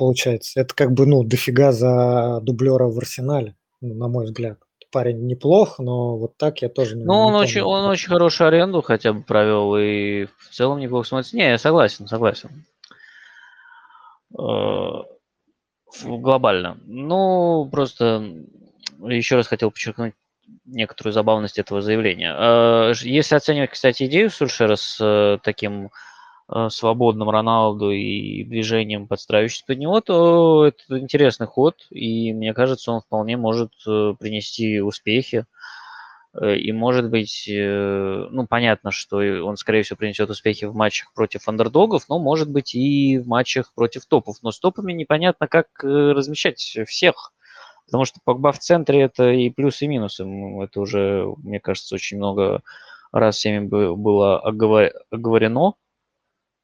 получается. Это как бы, ну, дофига за дублера в арсенале, ну, на мой взгляд. Парень неплох, но вот так я тоже не Ну, он, не очень, он очень хорошую аренду хотя бы провел, и в целом неплохо смотрится. Не, я согласен, согласен. Э, глобально. Ну, просто еще раз хотел подчеркнуть некоторую забавность этого заявления. А, если оценивать, кстати, идею Сульшера с э, таким э, свободным Роналду и движением, подстраивающимся под него, то это интересный ход, и мне кажется, он вполне может э, принести успехи. Э, и, может быть, э, ну, понятно, что он, скорее всего, принесет успехи в матчах против андердогов, но, может быть, и в матчах против топов. Но с топами непонятно, как э, размещать всех. Потому что Погба в центре – это и плюсы, и минусы. Это уже, мне кажется, очень много раз всеми было оговорено,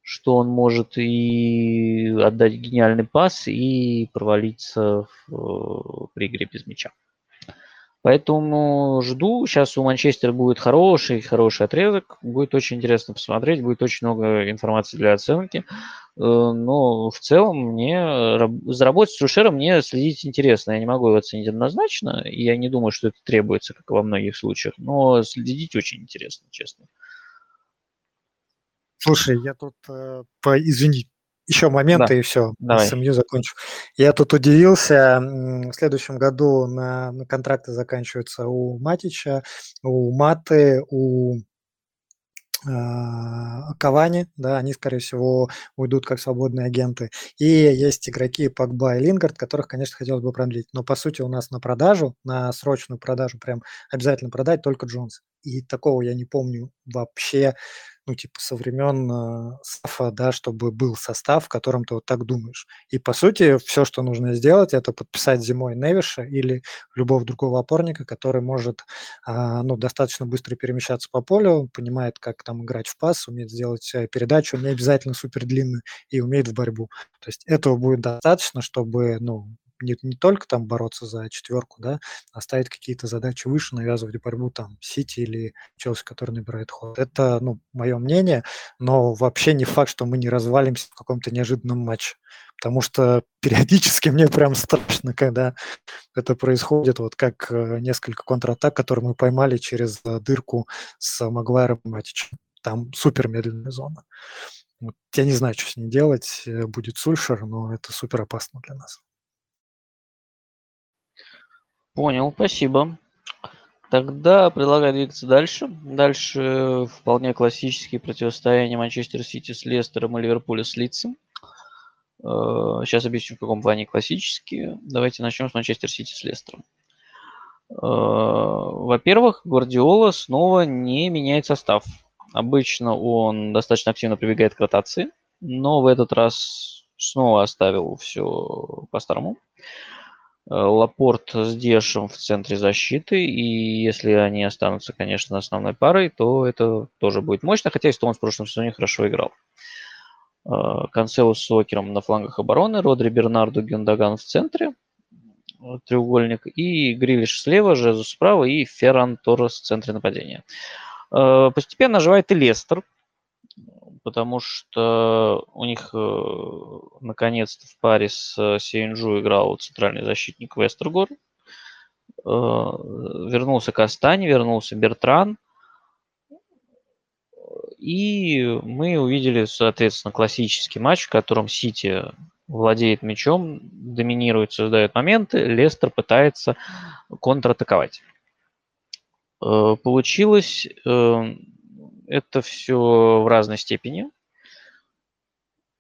что он может и отдать гениальный пас, и провалиться в, при игре без мяча. Поэтому жду. Сейчас у Манчестера будет хороший, хороший отрезок. Будет очень интересно посмотреть. Будет очень много информации для оценки. Э, но в целом мне за работой с Рушером мне следить интересно. Я не могу его оценить однозначно. И я не думаю, что это требуется, как во многих случаях. Но следить очень интересно, честно. Слушай, я тут, э, извини, еще моменты Да, и все, давай. с МЮ закончу. Я тут удивился, в следующем году на, на контракты заканчиваются у Матича, у Маты, у а, Кавани, да, они, скорее всего, уйдут как свободные агенты. И есть игроки Погба и Лингард, которых, конечно, хотелось бы продлить. Но, по сути, у нас на продажу, на срочную продажу прям обязательно продать только Джонс. И такого я не помню вообще ну, типа, со времен э, САФа, да, чтобы был состав, в котором ты вот так думаешь. И, по сути, все, что нужно сделать, это подписать зимой Невиша или любого другого опорника, который может, э, ну, достаточно быстро перемещаться по полю, понимает, как там играть в пас, умеет сделать э, передачу, не обязательно супер длинную, и умеет в борьбу. То есть этого будет достаточно, чтобы, ну, не, не только там бороться за четверку, да, а ставить какие-то задачи выше, навязывать борьбу там Сити или Челси, который набирает ход. Это, ну, мое мнение, но вообще не факт, что мы не развалимся в каком-то неожиданном матче. Потому что *laughs* периодически мне прям страшно, когда это происходит, вот как э, несколько контратак, которые мы поймали через э, дырку с Магуайром Матичем. Там супер медленная зона. Вот, я не знаю, что с ней делать. Э, будет Сульшер, но это супер опасно для нас. Понял, спасибо. Тогда предлагаю двигаться дальше. Дальше вполне классические противостояния Манчестер Сити с Лестером и Ливерпуля с Лицем. Сейчас объясню, в каком плане классические. Давайте начнем с Манчестер Сити с Лестером. Во-первых, Гвардиола снова не меняет состав. Обычно он достаточно активно прибегает к ротации, но в этот раз снова оставил все по-старому. Э, Лапорт с Дешем в центре защиты, и если они останутся, конечно, основной парой, то это тоже будет мощно, хотя и Стоунс в прошлом сезоне хорошо играл. Э, Канцелу с Сокером на флангах обороны, Родри, Бернарду, Гюндаган в центре, треугольник, и Грилиш слева, Жезус справа и Ферран Торрес в центре нападения. Постепенно оживает и Лестер, потому что у них э, наконец-то в паре с э, Сиенджу играл центральный защитник Вестергор. Э, вернулся Кастань, вернулся Бертран. И мы увидели, соответственно, классический матч, в котором Сити владеет мячом, доминирует, создает моменты, Лестер пытается контратаковать. Получилось это все в разной степени.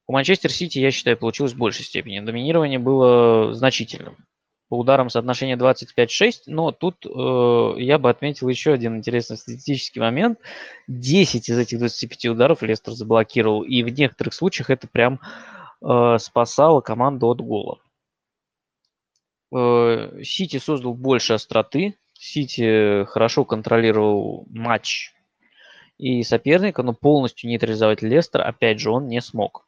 У Манчестер Сити, я считаю, получилось в большей степени. Доминирование было значительным. По ударам соотношение 25-6, но тут э, я бы отметил еще один интересный статистический момент. 10 из этих 25 ударов Лестер заблокировал, и в некоторых случаях это прям э, спасало команду от гола. Э, Сити создал больше остроты, Сити хорошо контролировал матч и соперника, но полностью нейтрализовать Лестер, опять же, он не смог.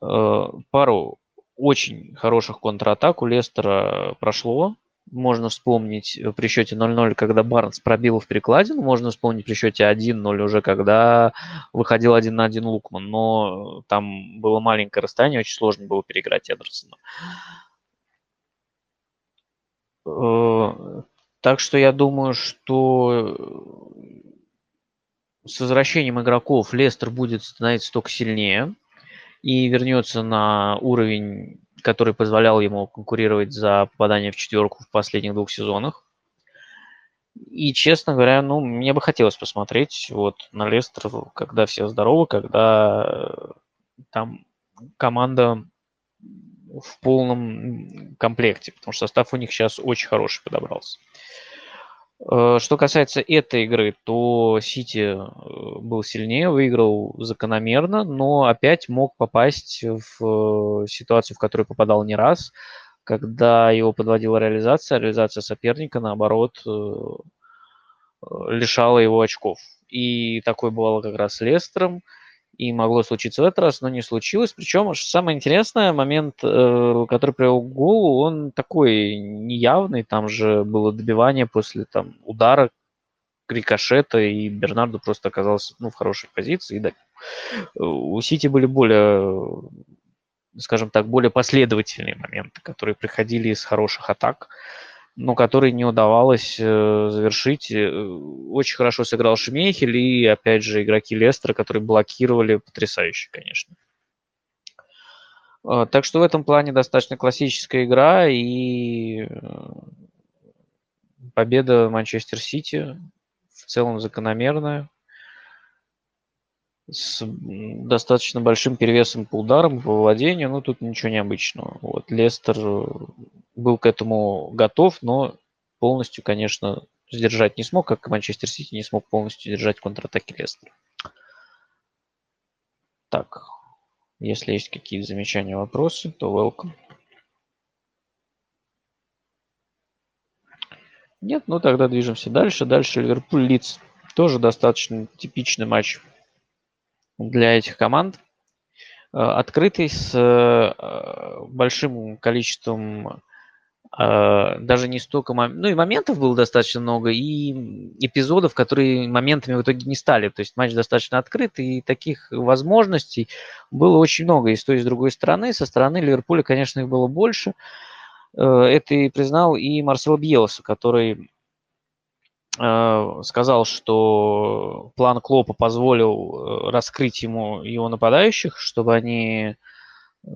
Э, пару очень хороших контратак у Лестера прошло. Можно вспомнить при счете 0-0, когда Барнс пробил в перекладину. Можно вспомнить при счете 1-0 уже, когда выходил один на один Лукман. Но там было маленькое расстояние, очень сложно было переиграть Эдерсона. Э, так что я думаю, что с возвращением игроков Лестер будет становиться только сильнее и вернется на уровень, который позволял ему конкурировать за попадание в четверку в последних двух сезонах. И, честно говоря, ну, мне бы хотелось посмотреть вот на Лестер, когда все здоровы, когда там команда в полном комплекте, потому что состав у них сейчас очень хороший подобрался. Э, что касается этой игры, то Сити э, был сильнее, выиграл закономерно, но опять мог попасть в ситуацию, в которую попадал не раз, когда его подводила реализация, реализация соперника, наоборот, э, лишала его очков. И такое бывало как раз с Лестером и могло случиться в этот раз, но не случилось. Причем, самое интересное, момент, э, который привел к голу, он такой неявный. Там же было добивание после там, удара, рикошета, и Бернарду просто оказался ну, в хорошей позиции. Да. У Сити были более, скажем так, более последовательные моменты, которые приходили из хороших атак но который не удавалось э, завершить. Э, очень хорошо сыграл Шмейхель и, опять же, игроки Лестера, которые блокировали потрясающе, конечно. А, так что в этом плане достаточно классическая игра и победа Манчестер Сити в целом закономерная с достаточно большим перевесом по ударам, по владению, ну тут ничего необычного. Вот Лестер э, был к этому готов, но полностью, конечно, сдержать не смог, как и Манчестер Сити не смог полностью держать контратаки Лестера. Так, если есть какие-то замечания, вопросы, то welcome. Нет, ну тогда движемся дальше. Дальше Ливерпуль Лидс. Тоже достаточно типичный матч для этих команд. Э, открытый с э, большим количеством э, даже не столько... Ну и моментов было достаточно много, и эпизодов, которые моментами в итоге не стали. То есть матч достаточно открытый, и таких возможностей было очень много. И с той, и с другой стороны. Со стороны Ливерпуля, конечно, их было больше. Это и признал и Марсел Бьелса, который сказал, что план Клопа позволил э, раскрыть ему его нападающих, чтобы они э,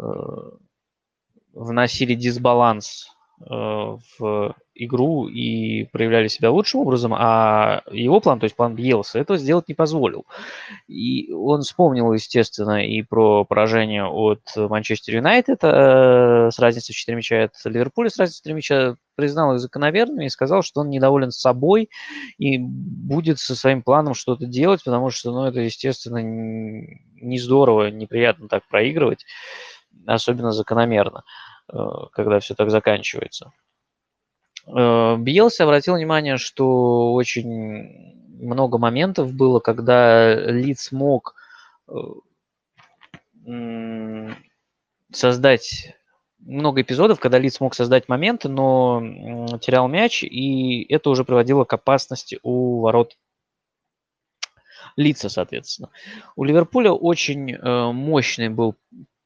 вносили дисбаланс в игру и проявляли себя лучшим образом, а его план, то есть план Бьелса, этого сделать не позволил. И он вспомнил, естественно, и про поражение от Манчестер Юнайтед э, с разницей в 4 мяча от Ливерпуля с разницей в 3 мяча, признал их закономерными и сказал, что он недоволен собой и будет со своим планом что-то делать, потому что, ну, это, естественно, не здорово, неприятно так проигрывать, особенно закономерно, э, когда все так заканчивается. Э, Биелси обратил внимание, что очень много моментов было, когда Лид смог э, создать много эпизодов, когда Лид смог создать моменты, но терял мяч, и это уже приводило к опасности у ворот лица, соответственно. У Ливерпуля очень э, мощный был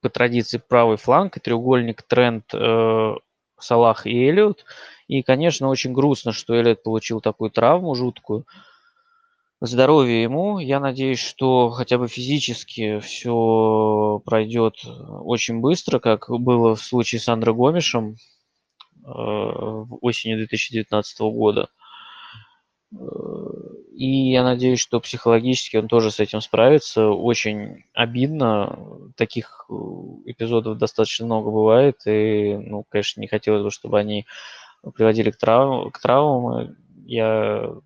по традиции правый фланг и треугольник тренд э, Салах и Эллиот. И, конечно, очень грустно, что Эллиот получил такую травму жуткую. Здоровья ему. Я надеюсь, что хотя бы физически все пройдет очень быстро, как было в случае с Андро Гомишем э, в осени 2019 года. И я надеюсь, что психологически он тоже с этим справится. Очень обидно. Таких э, эпизодов достаточно много бывает. И, ну, конечно, не хотелось бы, чтобы они приводили к, трав... к травмам. Я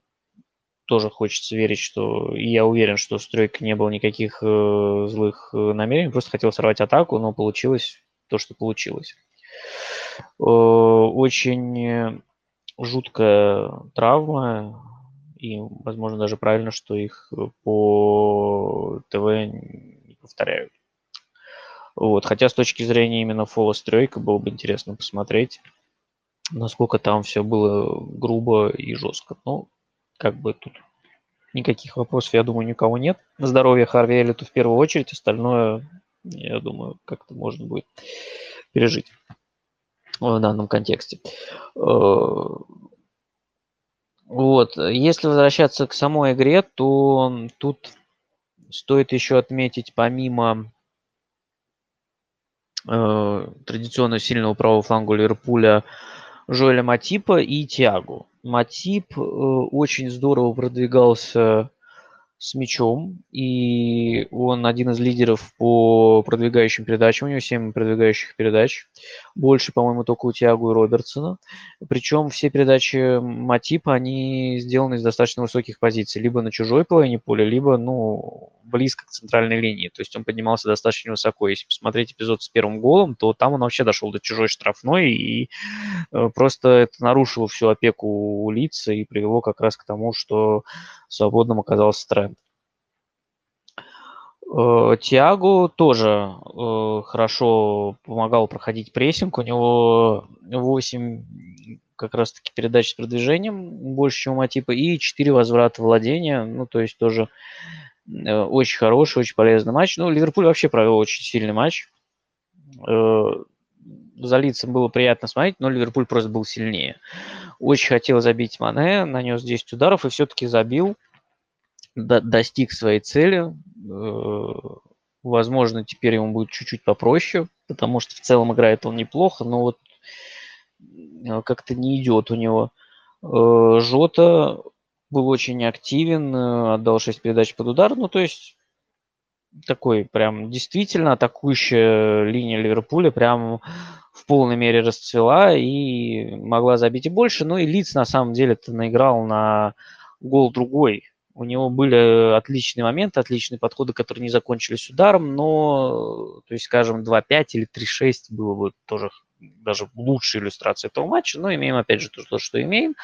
тоже хочется верить, что... И я уверен, что в стройке не было никаких э, злых э, намерений. Просто хотел сорвать атаку, но получилось то, что получилось. Э, очень жуткая травма и, возможно, даже правильно, что их э, по ТВ не повторяют. Вот. Хотя с точки зрения именно фола стройка было бы интересно посмотреть, насколько там все было грубо и жестко. Ну, как бы тут никаких вопросов, я думаю, никого нет. На здоровье Харви Эллиту в первую очередь, остальное, я думаю, как-то можно будет пережить в данном контексте. Э, вот. Если возвращаться к самой игре, то тут стоит еще отметить, помимо э, традиционно сильного правого фланга Ливерпуля, Жоэля Матипа и Тиагу. Матип э, очень здорово продвигался с мячом, и он один из лидеров по продвигающим передачам. У него 7 продвигающих передач. Больше, по-моему, только у Тиагу и Робертсона. Причем все передачи Матипа, они сделаны из достаточно высоких позиций. Либо на чужой половине поля, либо, ну, близко к центральной линии. То есть он поднимался достаточно высоко. Если посмотреть эпизод с первым голом, то там он вообще дошел до чужой штрафной, и э, просто это нарушило всю опеку лица и привело как раз к тому, что свободным оказался тренд. Э, Тиагу тоже э, хорошо помогал проходить прессинг. У него 8 как раз-таки передач с продвижением больше, чем у Матипа, и 4 возврата владения. Ну, то есть тоже очень хороший, очень полезный матч. Ну, Ливерпуль вообще провел очень сильный матч. За лицом было приятно смотреть, но Ливерпуль просто был сильнее. Очень хотел забить Мане, нанес 10 ударов и все-таки забил, до, достиг своей цели. Э, Возможно, теперь ему будет чуть-чуть попроще, потому что в целом играет он неплохо, но вот э, как-то не идет у него. Э, Жота был очень активен, э, отдал 6 передач под удар. Ну, то есть такой прям действительно атакующая линия Ливерпуля прям в полной мере расцвела и могла забить и больше. Ну и Лиц на самом деле-то наиграл на гол другой. У него были отличные моменты, отличные подходы, которые не закончились ударом, но, то есть, скажем, 2-5 или 3-6 было бы тоже даже лучшей иллюстрацией этого матча, но имеем опять же то, что имеем.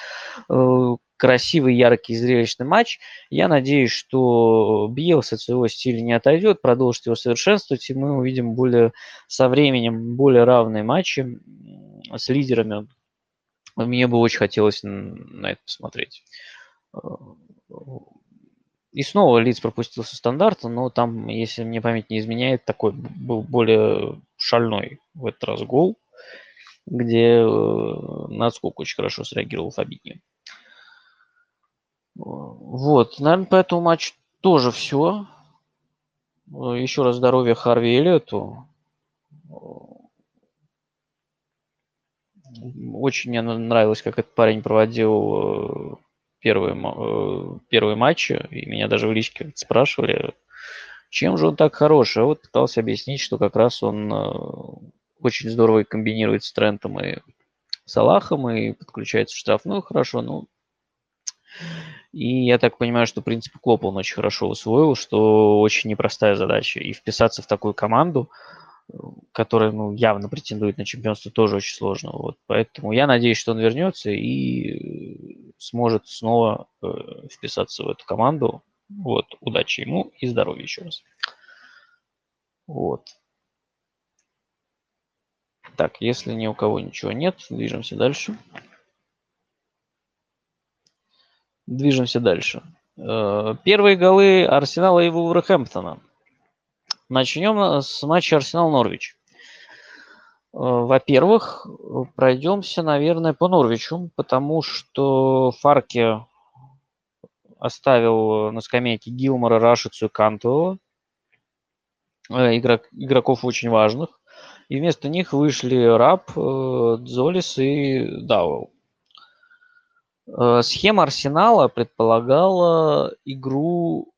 Красивый, яркий, зрелищный матч. Я надеюсь, что Биелс от своего стиля не отойдет, продолжит его совершенствовать, и мы увидим более со временем более равные матчи с лидерами. Мне бы очень хотелось на это посмотреть. Э, и снова Лиц пропустил со стандарта, но там, если мне память не изменяет, такой был более шальной в этот раз гол где э, на отскок очень хорошо среагировал Фабини. Вот, наверное, по этому матчу тоже все. Еще раз здоровья Харви Эллиоту. Очень мне нравилось, как этот парень проводил э, первые, э, первые матчи. И меня даже в личке спрашивали, чем же он так хорош. А вот пытался объяснить, что как раз он очень здорово комбинирует с Трентом и Салахом и подключается в штрафную хорошо. Ну, и я так понимаю, что принцип Клопа он очень хорошо усвоил, что очень непростая задача. И вписаться в такую команду, которая ну, явно претендует на чемпионство, тоже очень сложно. Вот. Поэтому я надеюсь, что он вернется и сможет снова э, вписаться в эту команду. Вот, удачи ему и здоровья еще раз. Вот. Так, если ни у кого ничего нет, движемся дальше. Движемся дальше. Э, первые голы Арсенала и Вулверхэмптона. Начнем с матча Арсенал-Норвич. Э, во-первых, пройдемся, наверное, по Норвичу, потому что Фарки оставил на скамейке Гилмора, Рашицу и Кантова, э, игрок, игроков очень важных и вместо них вышли Раб, э, Дзолис и Дауэлл. Э, схема Арсенала предполагала игру...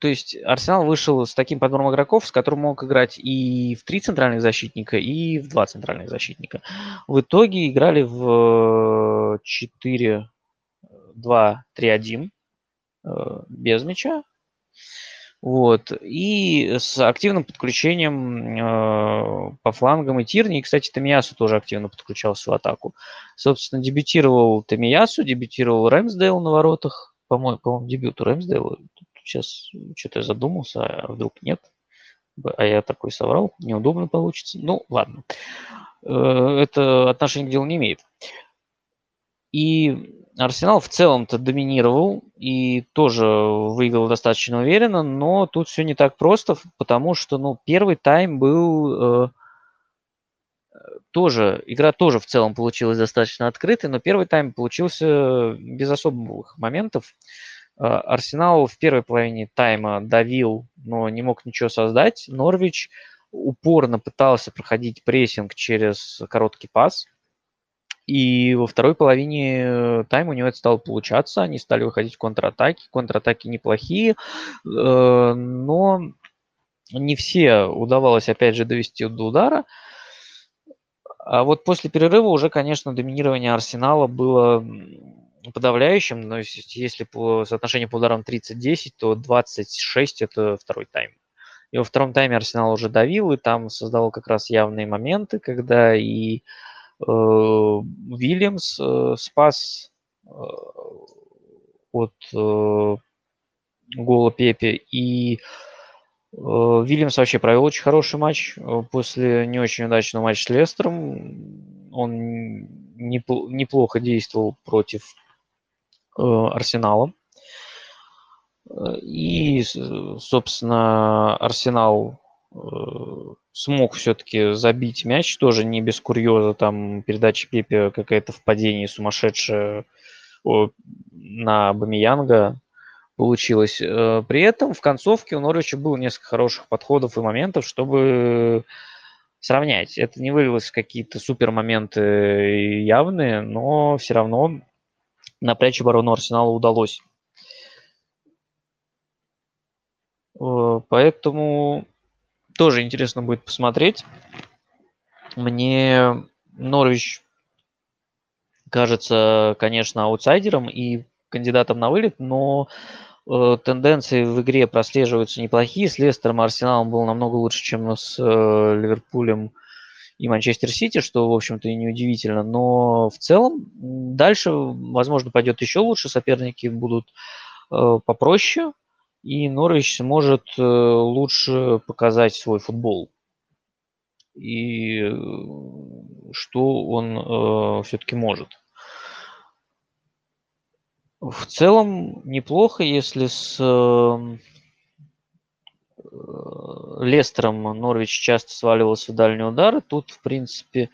То есть Арсенал вышел с таким подбором игроков, с которым мог играть и в три центральных защитника, и в два центральных защитника. В итоге играли в 4-2-3-1 э, без мяча. Вот. И с активным подключением э, по флангам и Тирни. И, кстати, Тамиясу тоже активно подключался в атаку. Собственно, дебютировал Тамиясу, дебютировал Рэмсдейл на воротах. По-моему, по дебют у Рэмсдейла. Сейчас что-то я задумался, а вдруг нет. А я такой соврал, неудобно получится. Ну, ладно. Э, это отношение к делу не имеет. И Арсенал в целом-то доминировал и тоже выиграл достаточно уверенно, но тут все не так просто, потому что, ну, первый тайм был э, тоже, игра тоже в целом получилась достаточно открытой, но первый тайм получился без особых моментов. Э, Арсенал в первой половине тайма давил, но не мог ничего создать. Норвич упорно пытался проходить прессинг через короткий пас – и во второй половине э, тайма у него это стало получаться. Они стали выходить в контратаки. Контратаки неплохие, э, но не все удавалось, опять же, довести до удара. А вот после перерыва уже, конечно, доминирование Арсенала было подавляющим. Но если по соотношению по ударам 30-10, то 26 – это второй тайм. И во втором тайме Арсенал уже давил, и там создавал как раз явные моменты, когда и Вильямс э, спас э, от гола Пепе. И Вильямс вообще провел очень хороший матч после не очень удачного матча с Лестером. Он неплохо действовал против Арсенала. И, собственно, Арсенал смог все-таки забить мяч, тоже не без курьеза, там передача Пепе какая-то в падении сумасшедшая на Бамиянга. получилось. Э, при этом в концовке у Норвича было несколько хороших подходов и моментов, чтобы сравнять. Это не вылилось в какие-то супер моменты явные, но все равно напрячь оборону Арсенала удалось. Э, поэтому тоже интересно будет посмотреть. Мне Норвич кажется, конечно, аутсайдером и кандидатом на вылет, но э, тенденции в игре прослеживаются неплохие. С Лестером Арсеналом было намного лучше, чем с э, Ливерпулем и Манчестер Сити, что, в общем-то, и неудивительно. Но в целом дальше, возможно, пойдет еще лучше. Соперники будут э, попроще, и Норвич сможет э, лучше показать свой футбол. И э, что он э, все-таки может. В целом неплохо, если с эм, э, Лестером Норвич часто сваливался в дальние удары. Тут, в принципе,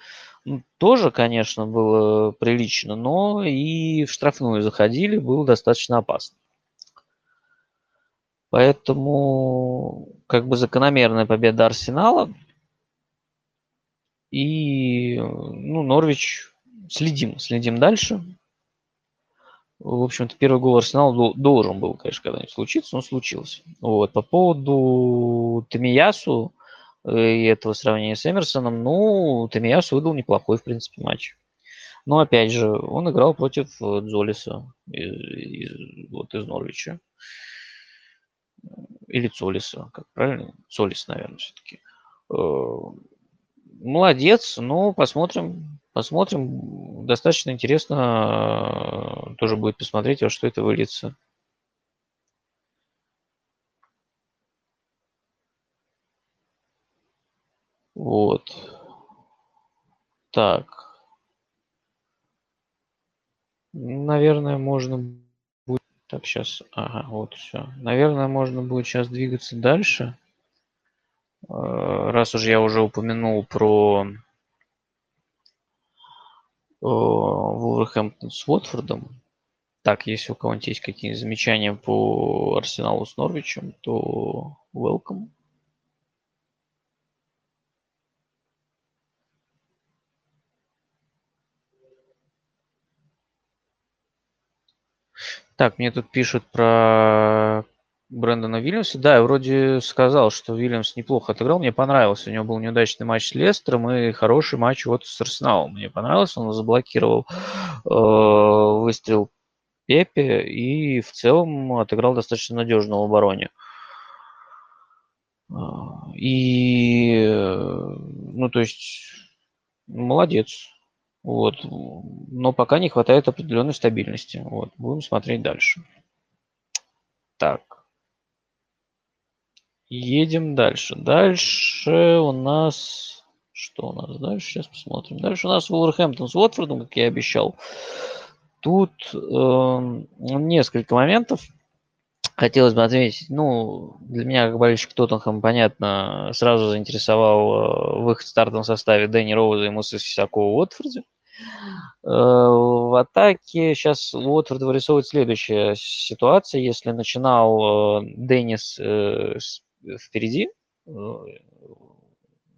тоже, конечно, было прилично, но и в штрафную заходили, было достаточно опасно. Поэтому как бы закономерная победа Арсенала. И ну, Норвич следим, следим дальше. В общем-то, первый гол Арсенала должен был, конечно, когда-нибудь случиться, но случился. Вот. По поводу Тамиясу э, и этого сравнения с Эмерсоном, ну, Тамиясу выдал неплохой, в принципе, матч. Но, опять же, он играл против э, Дзолиса, из, из, вот из Норвича. Или Цолиса, как правильно? Цолис, наверное, все-таки. Э, молодец, ну, посмотрим, Посмотрим. Достаточно интересно тоже будет посмотреть, во что это выльется. Вот. Так. Наверное, можно. Так, сейчас... Ага, вот все. Наверное, можно будет сейчас двигаться дальше. Э, раз уже я уже упомянул про Вулверхэмптон с Уотфордом. Так, если у кого-нибудь есть какие-нибудь замечания по Арсеналу с Норвичем, то welcome. Так, мне тут пишут про Брэндона Вильямса. Да, я вроде сказал, что Вильямс неплохо отыграл. Мне понравился. У него был неудачный матч с Лестером и хороший матч вот с Арсеналом. Мне понравился. Он заблокировал э, выстрел Пепе и в целом отыграл достаточно надежно в обороне. И, ну, то есть, молодец. Вот. Но пока не хватает определенной стабильности. Вот. Будем смотреть дальше. Так. Едем дальше. Дальше у нас... Что у нас дальше? Сейчас посмотрим. Дальше у нас Вулверхэмптон с Уотфордом, как я обещал. Тут э, несколько моментов. Хотелось бы отметить, ну, для меня, как болельщик Тоттенхэм, понятно, сразу заинтересовал э, выход в стартовом составе Дэнни Роуза и Муса Сисакова в Уотфорде. Э, в атаке сейчас Уотфорд вырисовывает следующая ситуация. Если начинал э, Деннис э, впереди, э,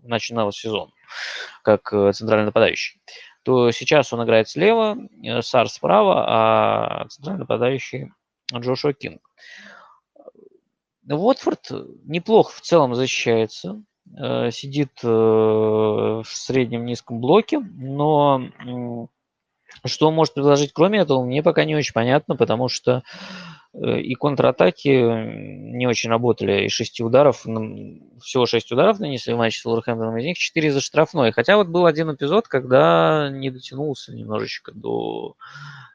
начинал сезон, как э, центральный нападающий, то сейчас он играет слева, э, Сар справа, а центральный нападающий Джошуа Кинг. Уотфорд неплохо в целом защищается, сидит в среднем низком блоке, но что он может предложить кроме этого, мне пока не очень понятно, потому что Э, и контратаки не очень работали. Из шести ударов, всего шесть ударов нанесли в матче с Уолверхэмптоном, из них четыре за штрафной. Хотя вот был один эпизод, когда не дотянулся немножечко до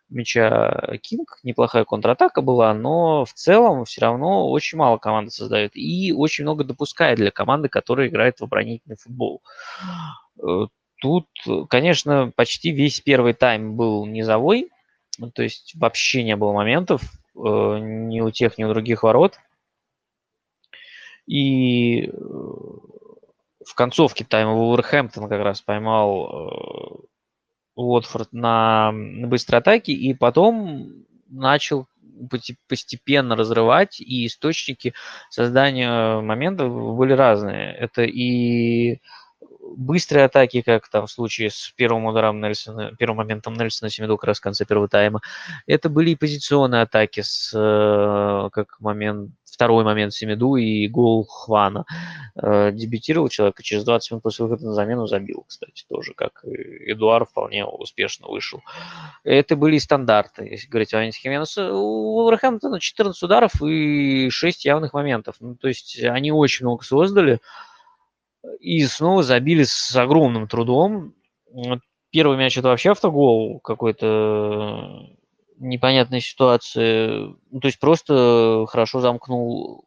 мяча Кинг. Неплохая контратака была, но в целом все равно очень мало команда создает. И очень много допускает для команды, которая играет в оборонительный футбол. Э, тут, конечно, почти весь первый тайм был низовой, то есть вообще не было моментов, Э, ни у тех, ни у других ворот. И э, в концовке тайма Вулверхэмптон как раз поймал Уотфорд на, на быстрой атаке и потом начал постепенно разрывать, и источники создания моментов были разные. Это и быстрые атаки, как там в случае с первым ударом Нельсона, первым моментом Нельсона Семиду как раз в конце первого тайма. Это были и позиционные атаки с э, как момент второй момент Семиду и гол Хвана. Э, дебютировал человек через 20 минут после выхода на замену забил, кстати, тоже, как Эдуард вполне успешно вышел. Это были стандарты, если говорить о Валенте Хименесе. У Уолверхэмптона 14 ударов и 6 явных моментов. Ну, то есть они очень много создали и снова забили с огромным трудом. Первый мяч это вообще автогол какой-то непонятной ситуации. Ну, то есть просто хорошо замкнул...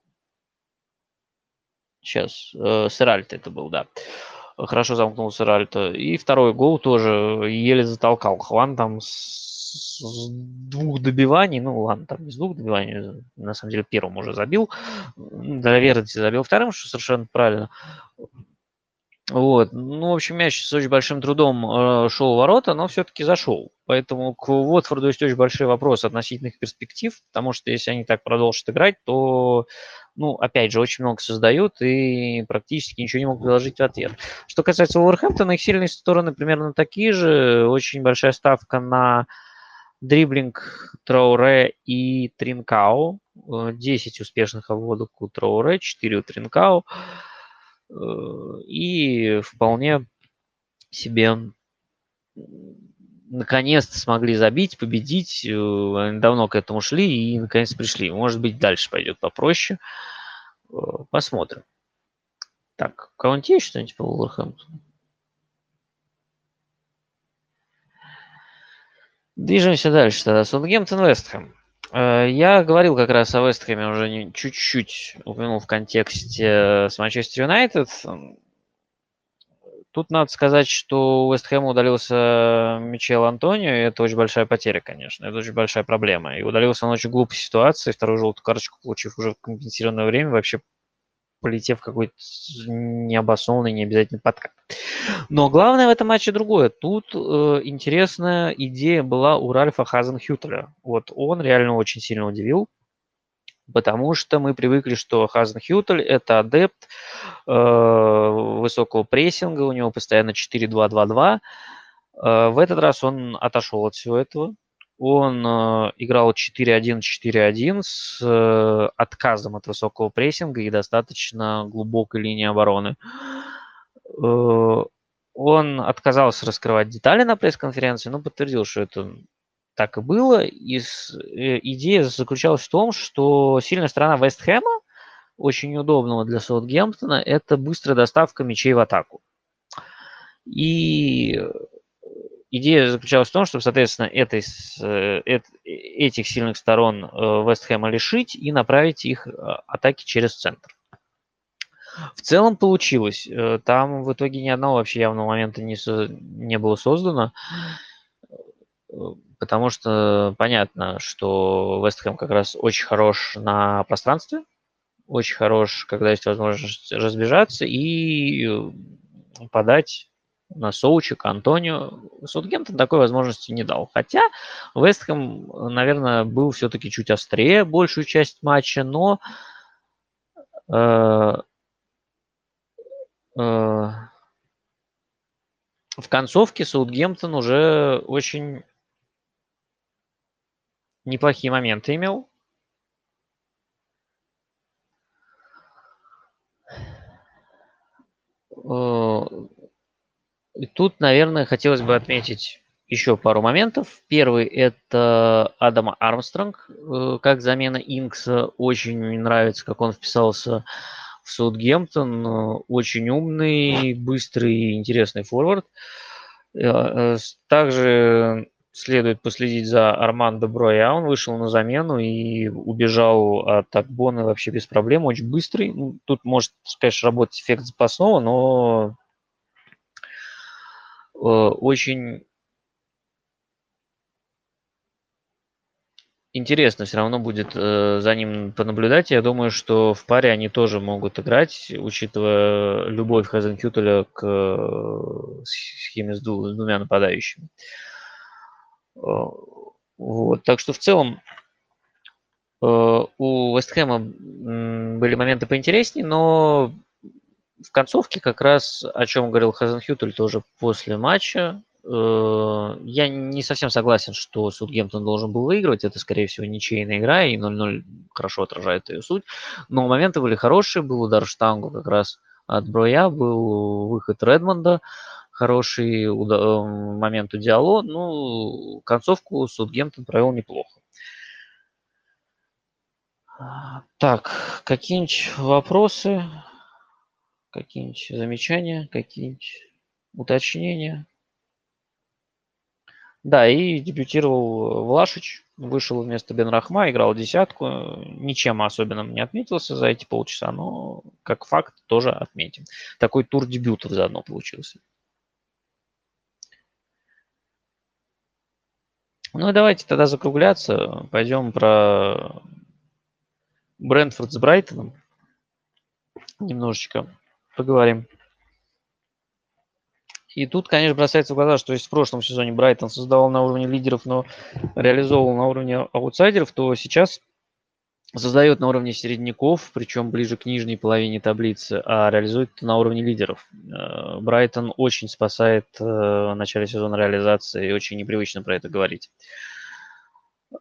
Сейчас, э, Серальто это был, да. Хорошо замкнул Серальто. И второй гол тоже еле затолкал. Хван там с, с двух добиваний, ну ладно, там с двух добиваний, на самом деле первым уже забил. Для верности забил вторым, что совершенно правильно. Вот. Ну, в общем, мяч с очень большим трудом э, шел в ворота, но все-таки зашел. Поэтому к Уотфорду есть очень большой вопрос относительно их перспектив, потому что если они так продолжат играть, то, ну, опять же, очень много создают и практически ничего не могут предложить в ответ. Что касается Уорхэмптона, их сильные стороны примерно такие же. Очень большая ставка на дриблинг Троуре и Тринкау. 10 успешных обводок у Троуре, 4 у Тринкау. Э, и вполне себе наконец-то смогли забить, победить. Э, они давно к этому шли и наконец пришли. Может быть, дальше пойдет попроще. Э, посмотрим. Так, у кого-нибудь есть что-нибудь по Вулверхэмптону? Движемся дальше тогда. Саутгемптон Вестхэм. Э, я говорил как раз о Вестхэме уже чуть-чуть упомянул в контексте э, с Манчестер Юнайтед. Тут надо сказать, что у Вестхэма удалился Мичел Антонио, и это очень большая потеря, конечно, это очень большая проблема. И удалился он очень глупой ситуации, вторую желтую карточку получив уже в компенсированное время, вообще полетев какой-то необоснованный, необязательный подкат. Но главное в этом матче другое. Тут э, интересная идея была у Ральфа Хазенхютеля. Вот он реально очень сильно удивил, потому что мы привыкли, что Хазенхютель – это адепт э, высокого прессинга, у него постоянно 4-2-2-2. Э, в этот раз он отошел от всего этого, он э, играл 4-1-4-1 с э, отказом от высокого прессинга и достаточно глубокой линии обороны. Э, он отказался раскрывать детали на пресс-конференции, но подтвердил, что это так и было. И с, э, идея заключалась в том, что сильная сторона Вестхэма, очень удобного для Саутгемптона, это быстрая доставка мячей в атаку. И идея заключалась в том, чтобы, соответственно, этой, э, этих сильных сторон э, Вестхэма лишить и направить их э, атаки через центр. В целом получилось. Там в итоге ни одного вообще явного момента не, не было создано, потому что понятно, что Вестхэм как раз очень хорош на пространстве, очень хорош, когда есть возможность разбежаться и подать на Соучик, Антонио. Саутгемптон такой возможности не дал. Хотя Вестхэм, наверное, был все-таки чуть острее большую часть матча, но э, э, в концовке Саутгемптон уже очень неплохие моменты имел. Э, и тут, наверное, хотелось бы отметить еще пару моментов. Первый – это Адама Армстронг, э, как замена Инкса. Очень нравится, как он вписался в Саутгемптон. Очень умный, быстрый, интересный форвард. Э, э, также следует последить за Армандо Броя. Он вышел на замену и убежал от Акбона вообще без проблем. Очень быстрый. Ну, тут может, конечно, работать эффект запасного, но Э, очень интересно все равно будет э, за ним понаблюдать. Я думаю, что в паре они тоже могут играть, учитывая любовь Хазенкютеля к э, схеме с, дву, с двумя нападающими. Вот. Так что в целом Э, у Вестхэма были моменты поинтереснее, но в концовке как раз, о чем говорил Хазенхютель тоже после матча, э, я не совсем согласен, что Сутгемптон должен был выигрывать. Это, скорее всего, ничейная игра, и 0-0 хорошо отражает ее суть. Но моменты были хорошие. Был удар штангу как раз от Броя, был выход Редмонда, хороший уда- момент у Диало. Ну, концовку Сутгемптон провел неплохо. Так, какие-нибудь вопросы, какие-нибудь замечания, какие-нибудь уточнения? Да, и дебютировал Влашич, вышел вместо Бенрахма, играл десятку, ничем особенным не отметился за эти полчаса, но как факт тоже отметим. Такой тур дебютов заодно получился. Ну и давайте тогда закругляться. Пойдем про Брентфорд с Брайтоном. Немножечко поговорим. И тут, конечно, бросается в глаза, что если в прошлом сезоне Брайтон создавал на уровне лидеров, но реализовывал на уровне аутсайдеров, то сейчас создает на уровне середняков, причем ближе к нижней половине таблицы, а реализует на уровне лидеров. Э, Брайтон очень спасает э, в начале сезона реализации, и очень непривычно про это говорить.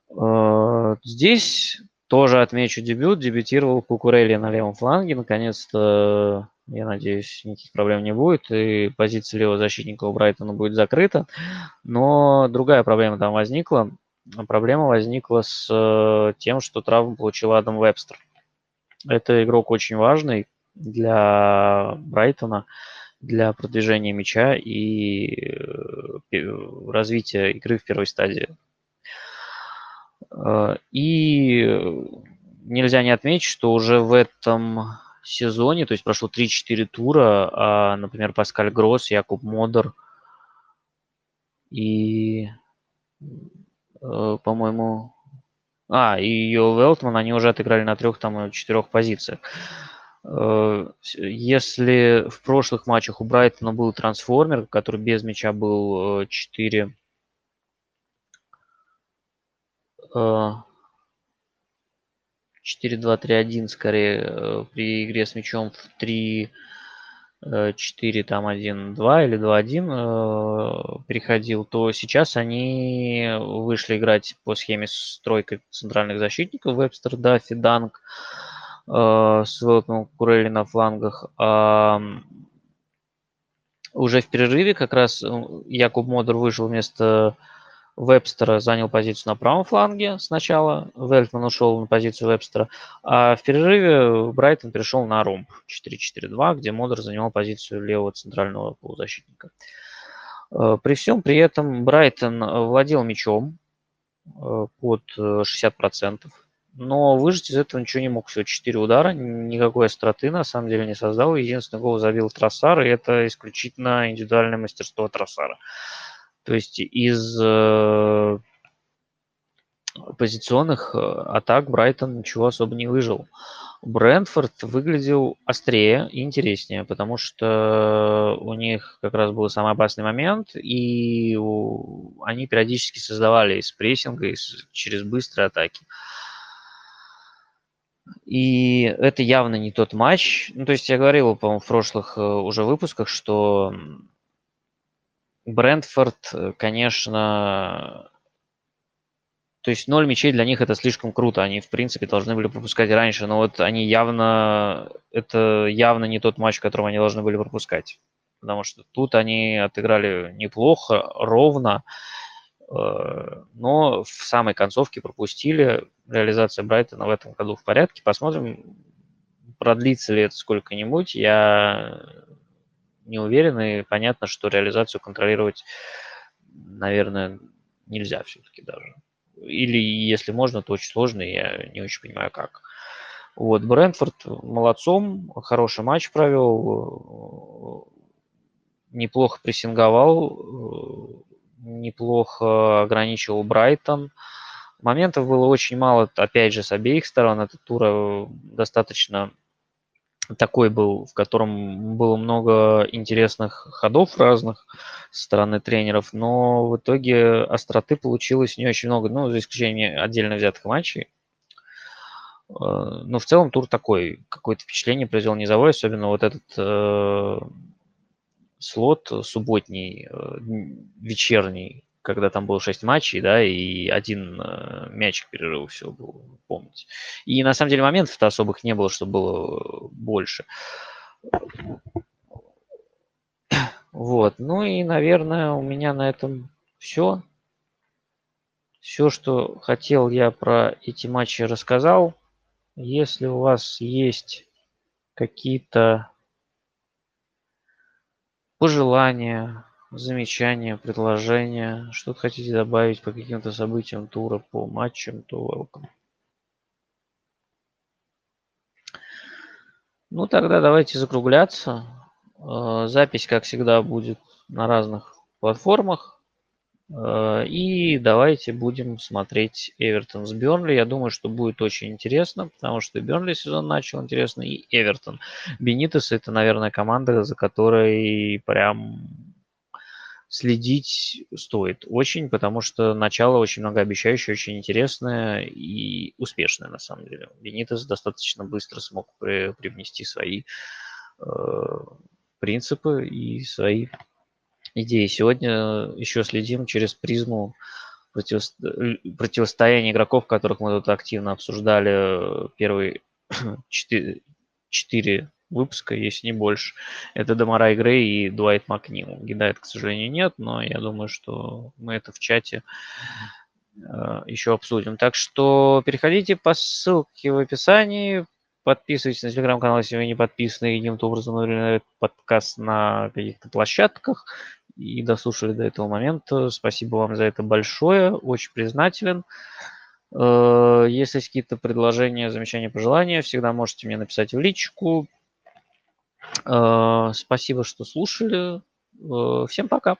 Э, здесь тоже отмечу дебют. Дебютировал Кукурелли на левом фланге. Наконец-то, я надеюсь, никаких проблем не будет. И позиция левого защитника у Брайтона будет закрыта. Но другая проблема там возникла. Проблема возникла с э, тем, что травму получил Адам Вебстер. Это игрок очень важный для Брайтона, для продвижения мяча и э, развития игры в первой стадии Э, и нельзя не отметить, что уже в этом сезоне, то есть прошло 3-4 тура, а, например, Паскаль Гросс, Якуб Модер и, э, по-моему, а, и Йо Велтман, они уже отыграли на трех, там, четырех позициях. Э, если в прошлых матчах у Брайтона был трансформер, который без мяча был 4 4-2-3-1 э, скорее э, при игре с мячом в 3 4 э, там 1-2 или 2-1 переходил, то сейчас они вышли играть по схеме с тройкой центральных защитников Вебстер, Даффи, Данк с Велтманом Курелли на флангах. Уже в перерыве как раз Якуб Модер вышел вместо Вебстера занял позицию на правом фланге сначала, Вельтман ушел на позицию Вебстера, а в перерыве Брайтон перешел на ромб 4-4-2, где Модер занимал позицию левого центрального полузащитника. Э, при всем при этом Брайтон владел мячом э, под 60%, но выжать из этого ничего не мог. Всего 4 удара, никакой остроты на самом деле не создал. Единственный гол забил Троссар, и это исключительно индивидуальное мастерство Троссара. То есть из э, позиционных э, атак Брайтон ничего особо не выжил. Брентфорд выглядел острее и интереснее, потому что у них как раз был самый опасный момент, и у, они периодически создавали из прессинга, из, через быстрые атаки. И это явно не тот матч. Ну, то есть я говорил, по-моему, в прошлых э, уже выпусках, что Брентфорд, э, конечно, то есть ноль мячей для них это слишком круто. Они, в принципе, должны были пропускать раньше, но вот они явно, это явно не тот матч, которым они должны были пропускать. Потому что тут они отыграли неплохо, ровно, э, но в самой концовке пропустили. Реализация Брайтона в этом году в порядке. Посмотрим, продлится ли это сколько-нибудь. Я не уверен, и понятно, что реализацию контролировать, наверное, нельзя все-таки даже. Или если можно, то очень сложно, и я не очень понимаю, как. Вот, Брентфорд молодцом, хороший матч провел, неплохо прессинговал, неплохо ограничивал Брайтон. Моментов было очень мало, опять же, с обеих сторон. Этот тур достаточно такой был, в котором было много интересных ходов разных со стороны тренеров, но в итоге остроты получилось не очень много, ну, за исключением отдельно взятых матчей. Но в целом тур такой, какое-то впечатление произвел низовой, особенно вот этот э, слот субботний, э, вечерний, когда там было 6 матчей, да, и один э, мячик перерыва всего был, помните. И на самом деле моментов-то особых не было, что было больше. Вот, ну и, наверное, у меня на этом все. Все, что хотел я про эти матчи рассказал. Если у вас есть какие-то пожелания, замечания, предложения, что-то хотите добавить по каким-то событиям тура, по матчам, то welcome. Ну, тогда давайте закругляться. Э, запись, как всегда, будет на разных платформах. Э, и давайте будем смотреть Эвертон с Бернли. Я думаю, что будет очень интересно, потому что Бернли сезон начал интересно, и Эвертон. Бенитес это, наверное, команда, за которой прям следить стоит очень, потому что начало очень многообещающее, очень интересное и успешное на самом деле. Бенитес достаточно быстро смог при, привнести свои э, принципы и свои идеи. Сегодня еще следим через призму противостояния игроков, которых мы тут активно обсуждали первые *clears throat* четыре, четыре выпуска, если не больше. Это Демарай Грей и Дуайт Макнил. Гидайт, к сожалению, нет, но я думаю, что мы это в чате э, еще обсудим. Так что переходите по ссылке в описании, подписывайтесь на телеграм-канал, если вы не подписаны, каким-то образом на подкаст на каких-то площадках и дослушали до этого момента. Спасибо вам за это большое, очень признателен. Э, если есть какие-то предложения, замечания, пожелания, всегда можете мне написать в личку. Э, спасибо, что слушали. Э, всем пока.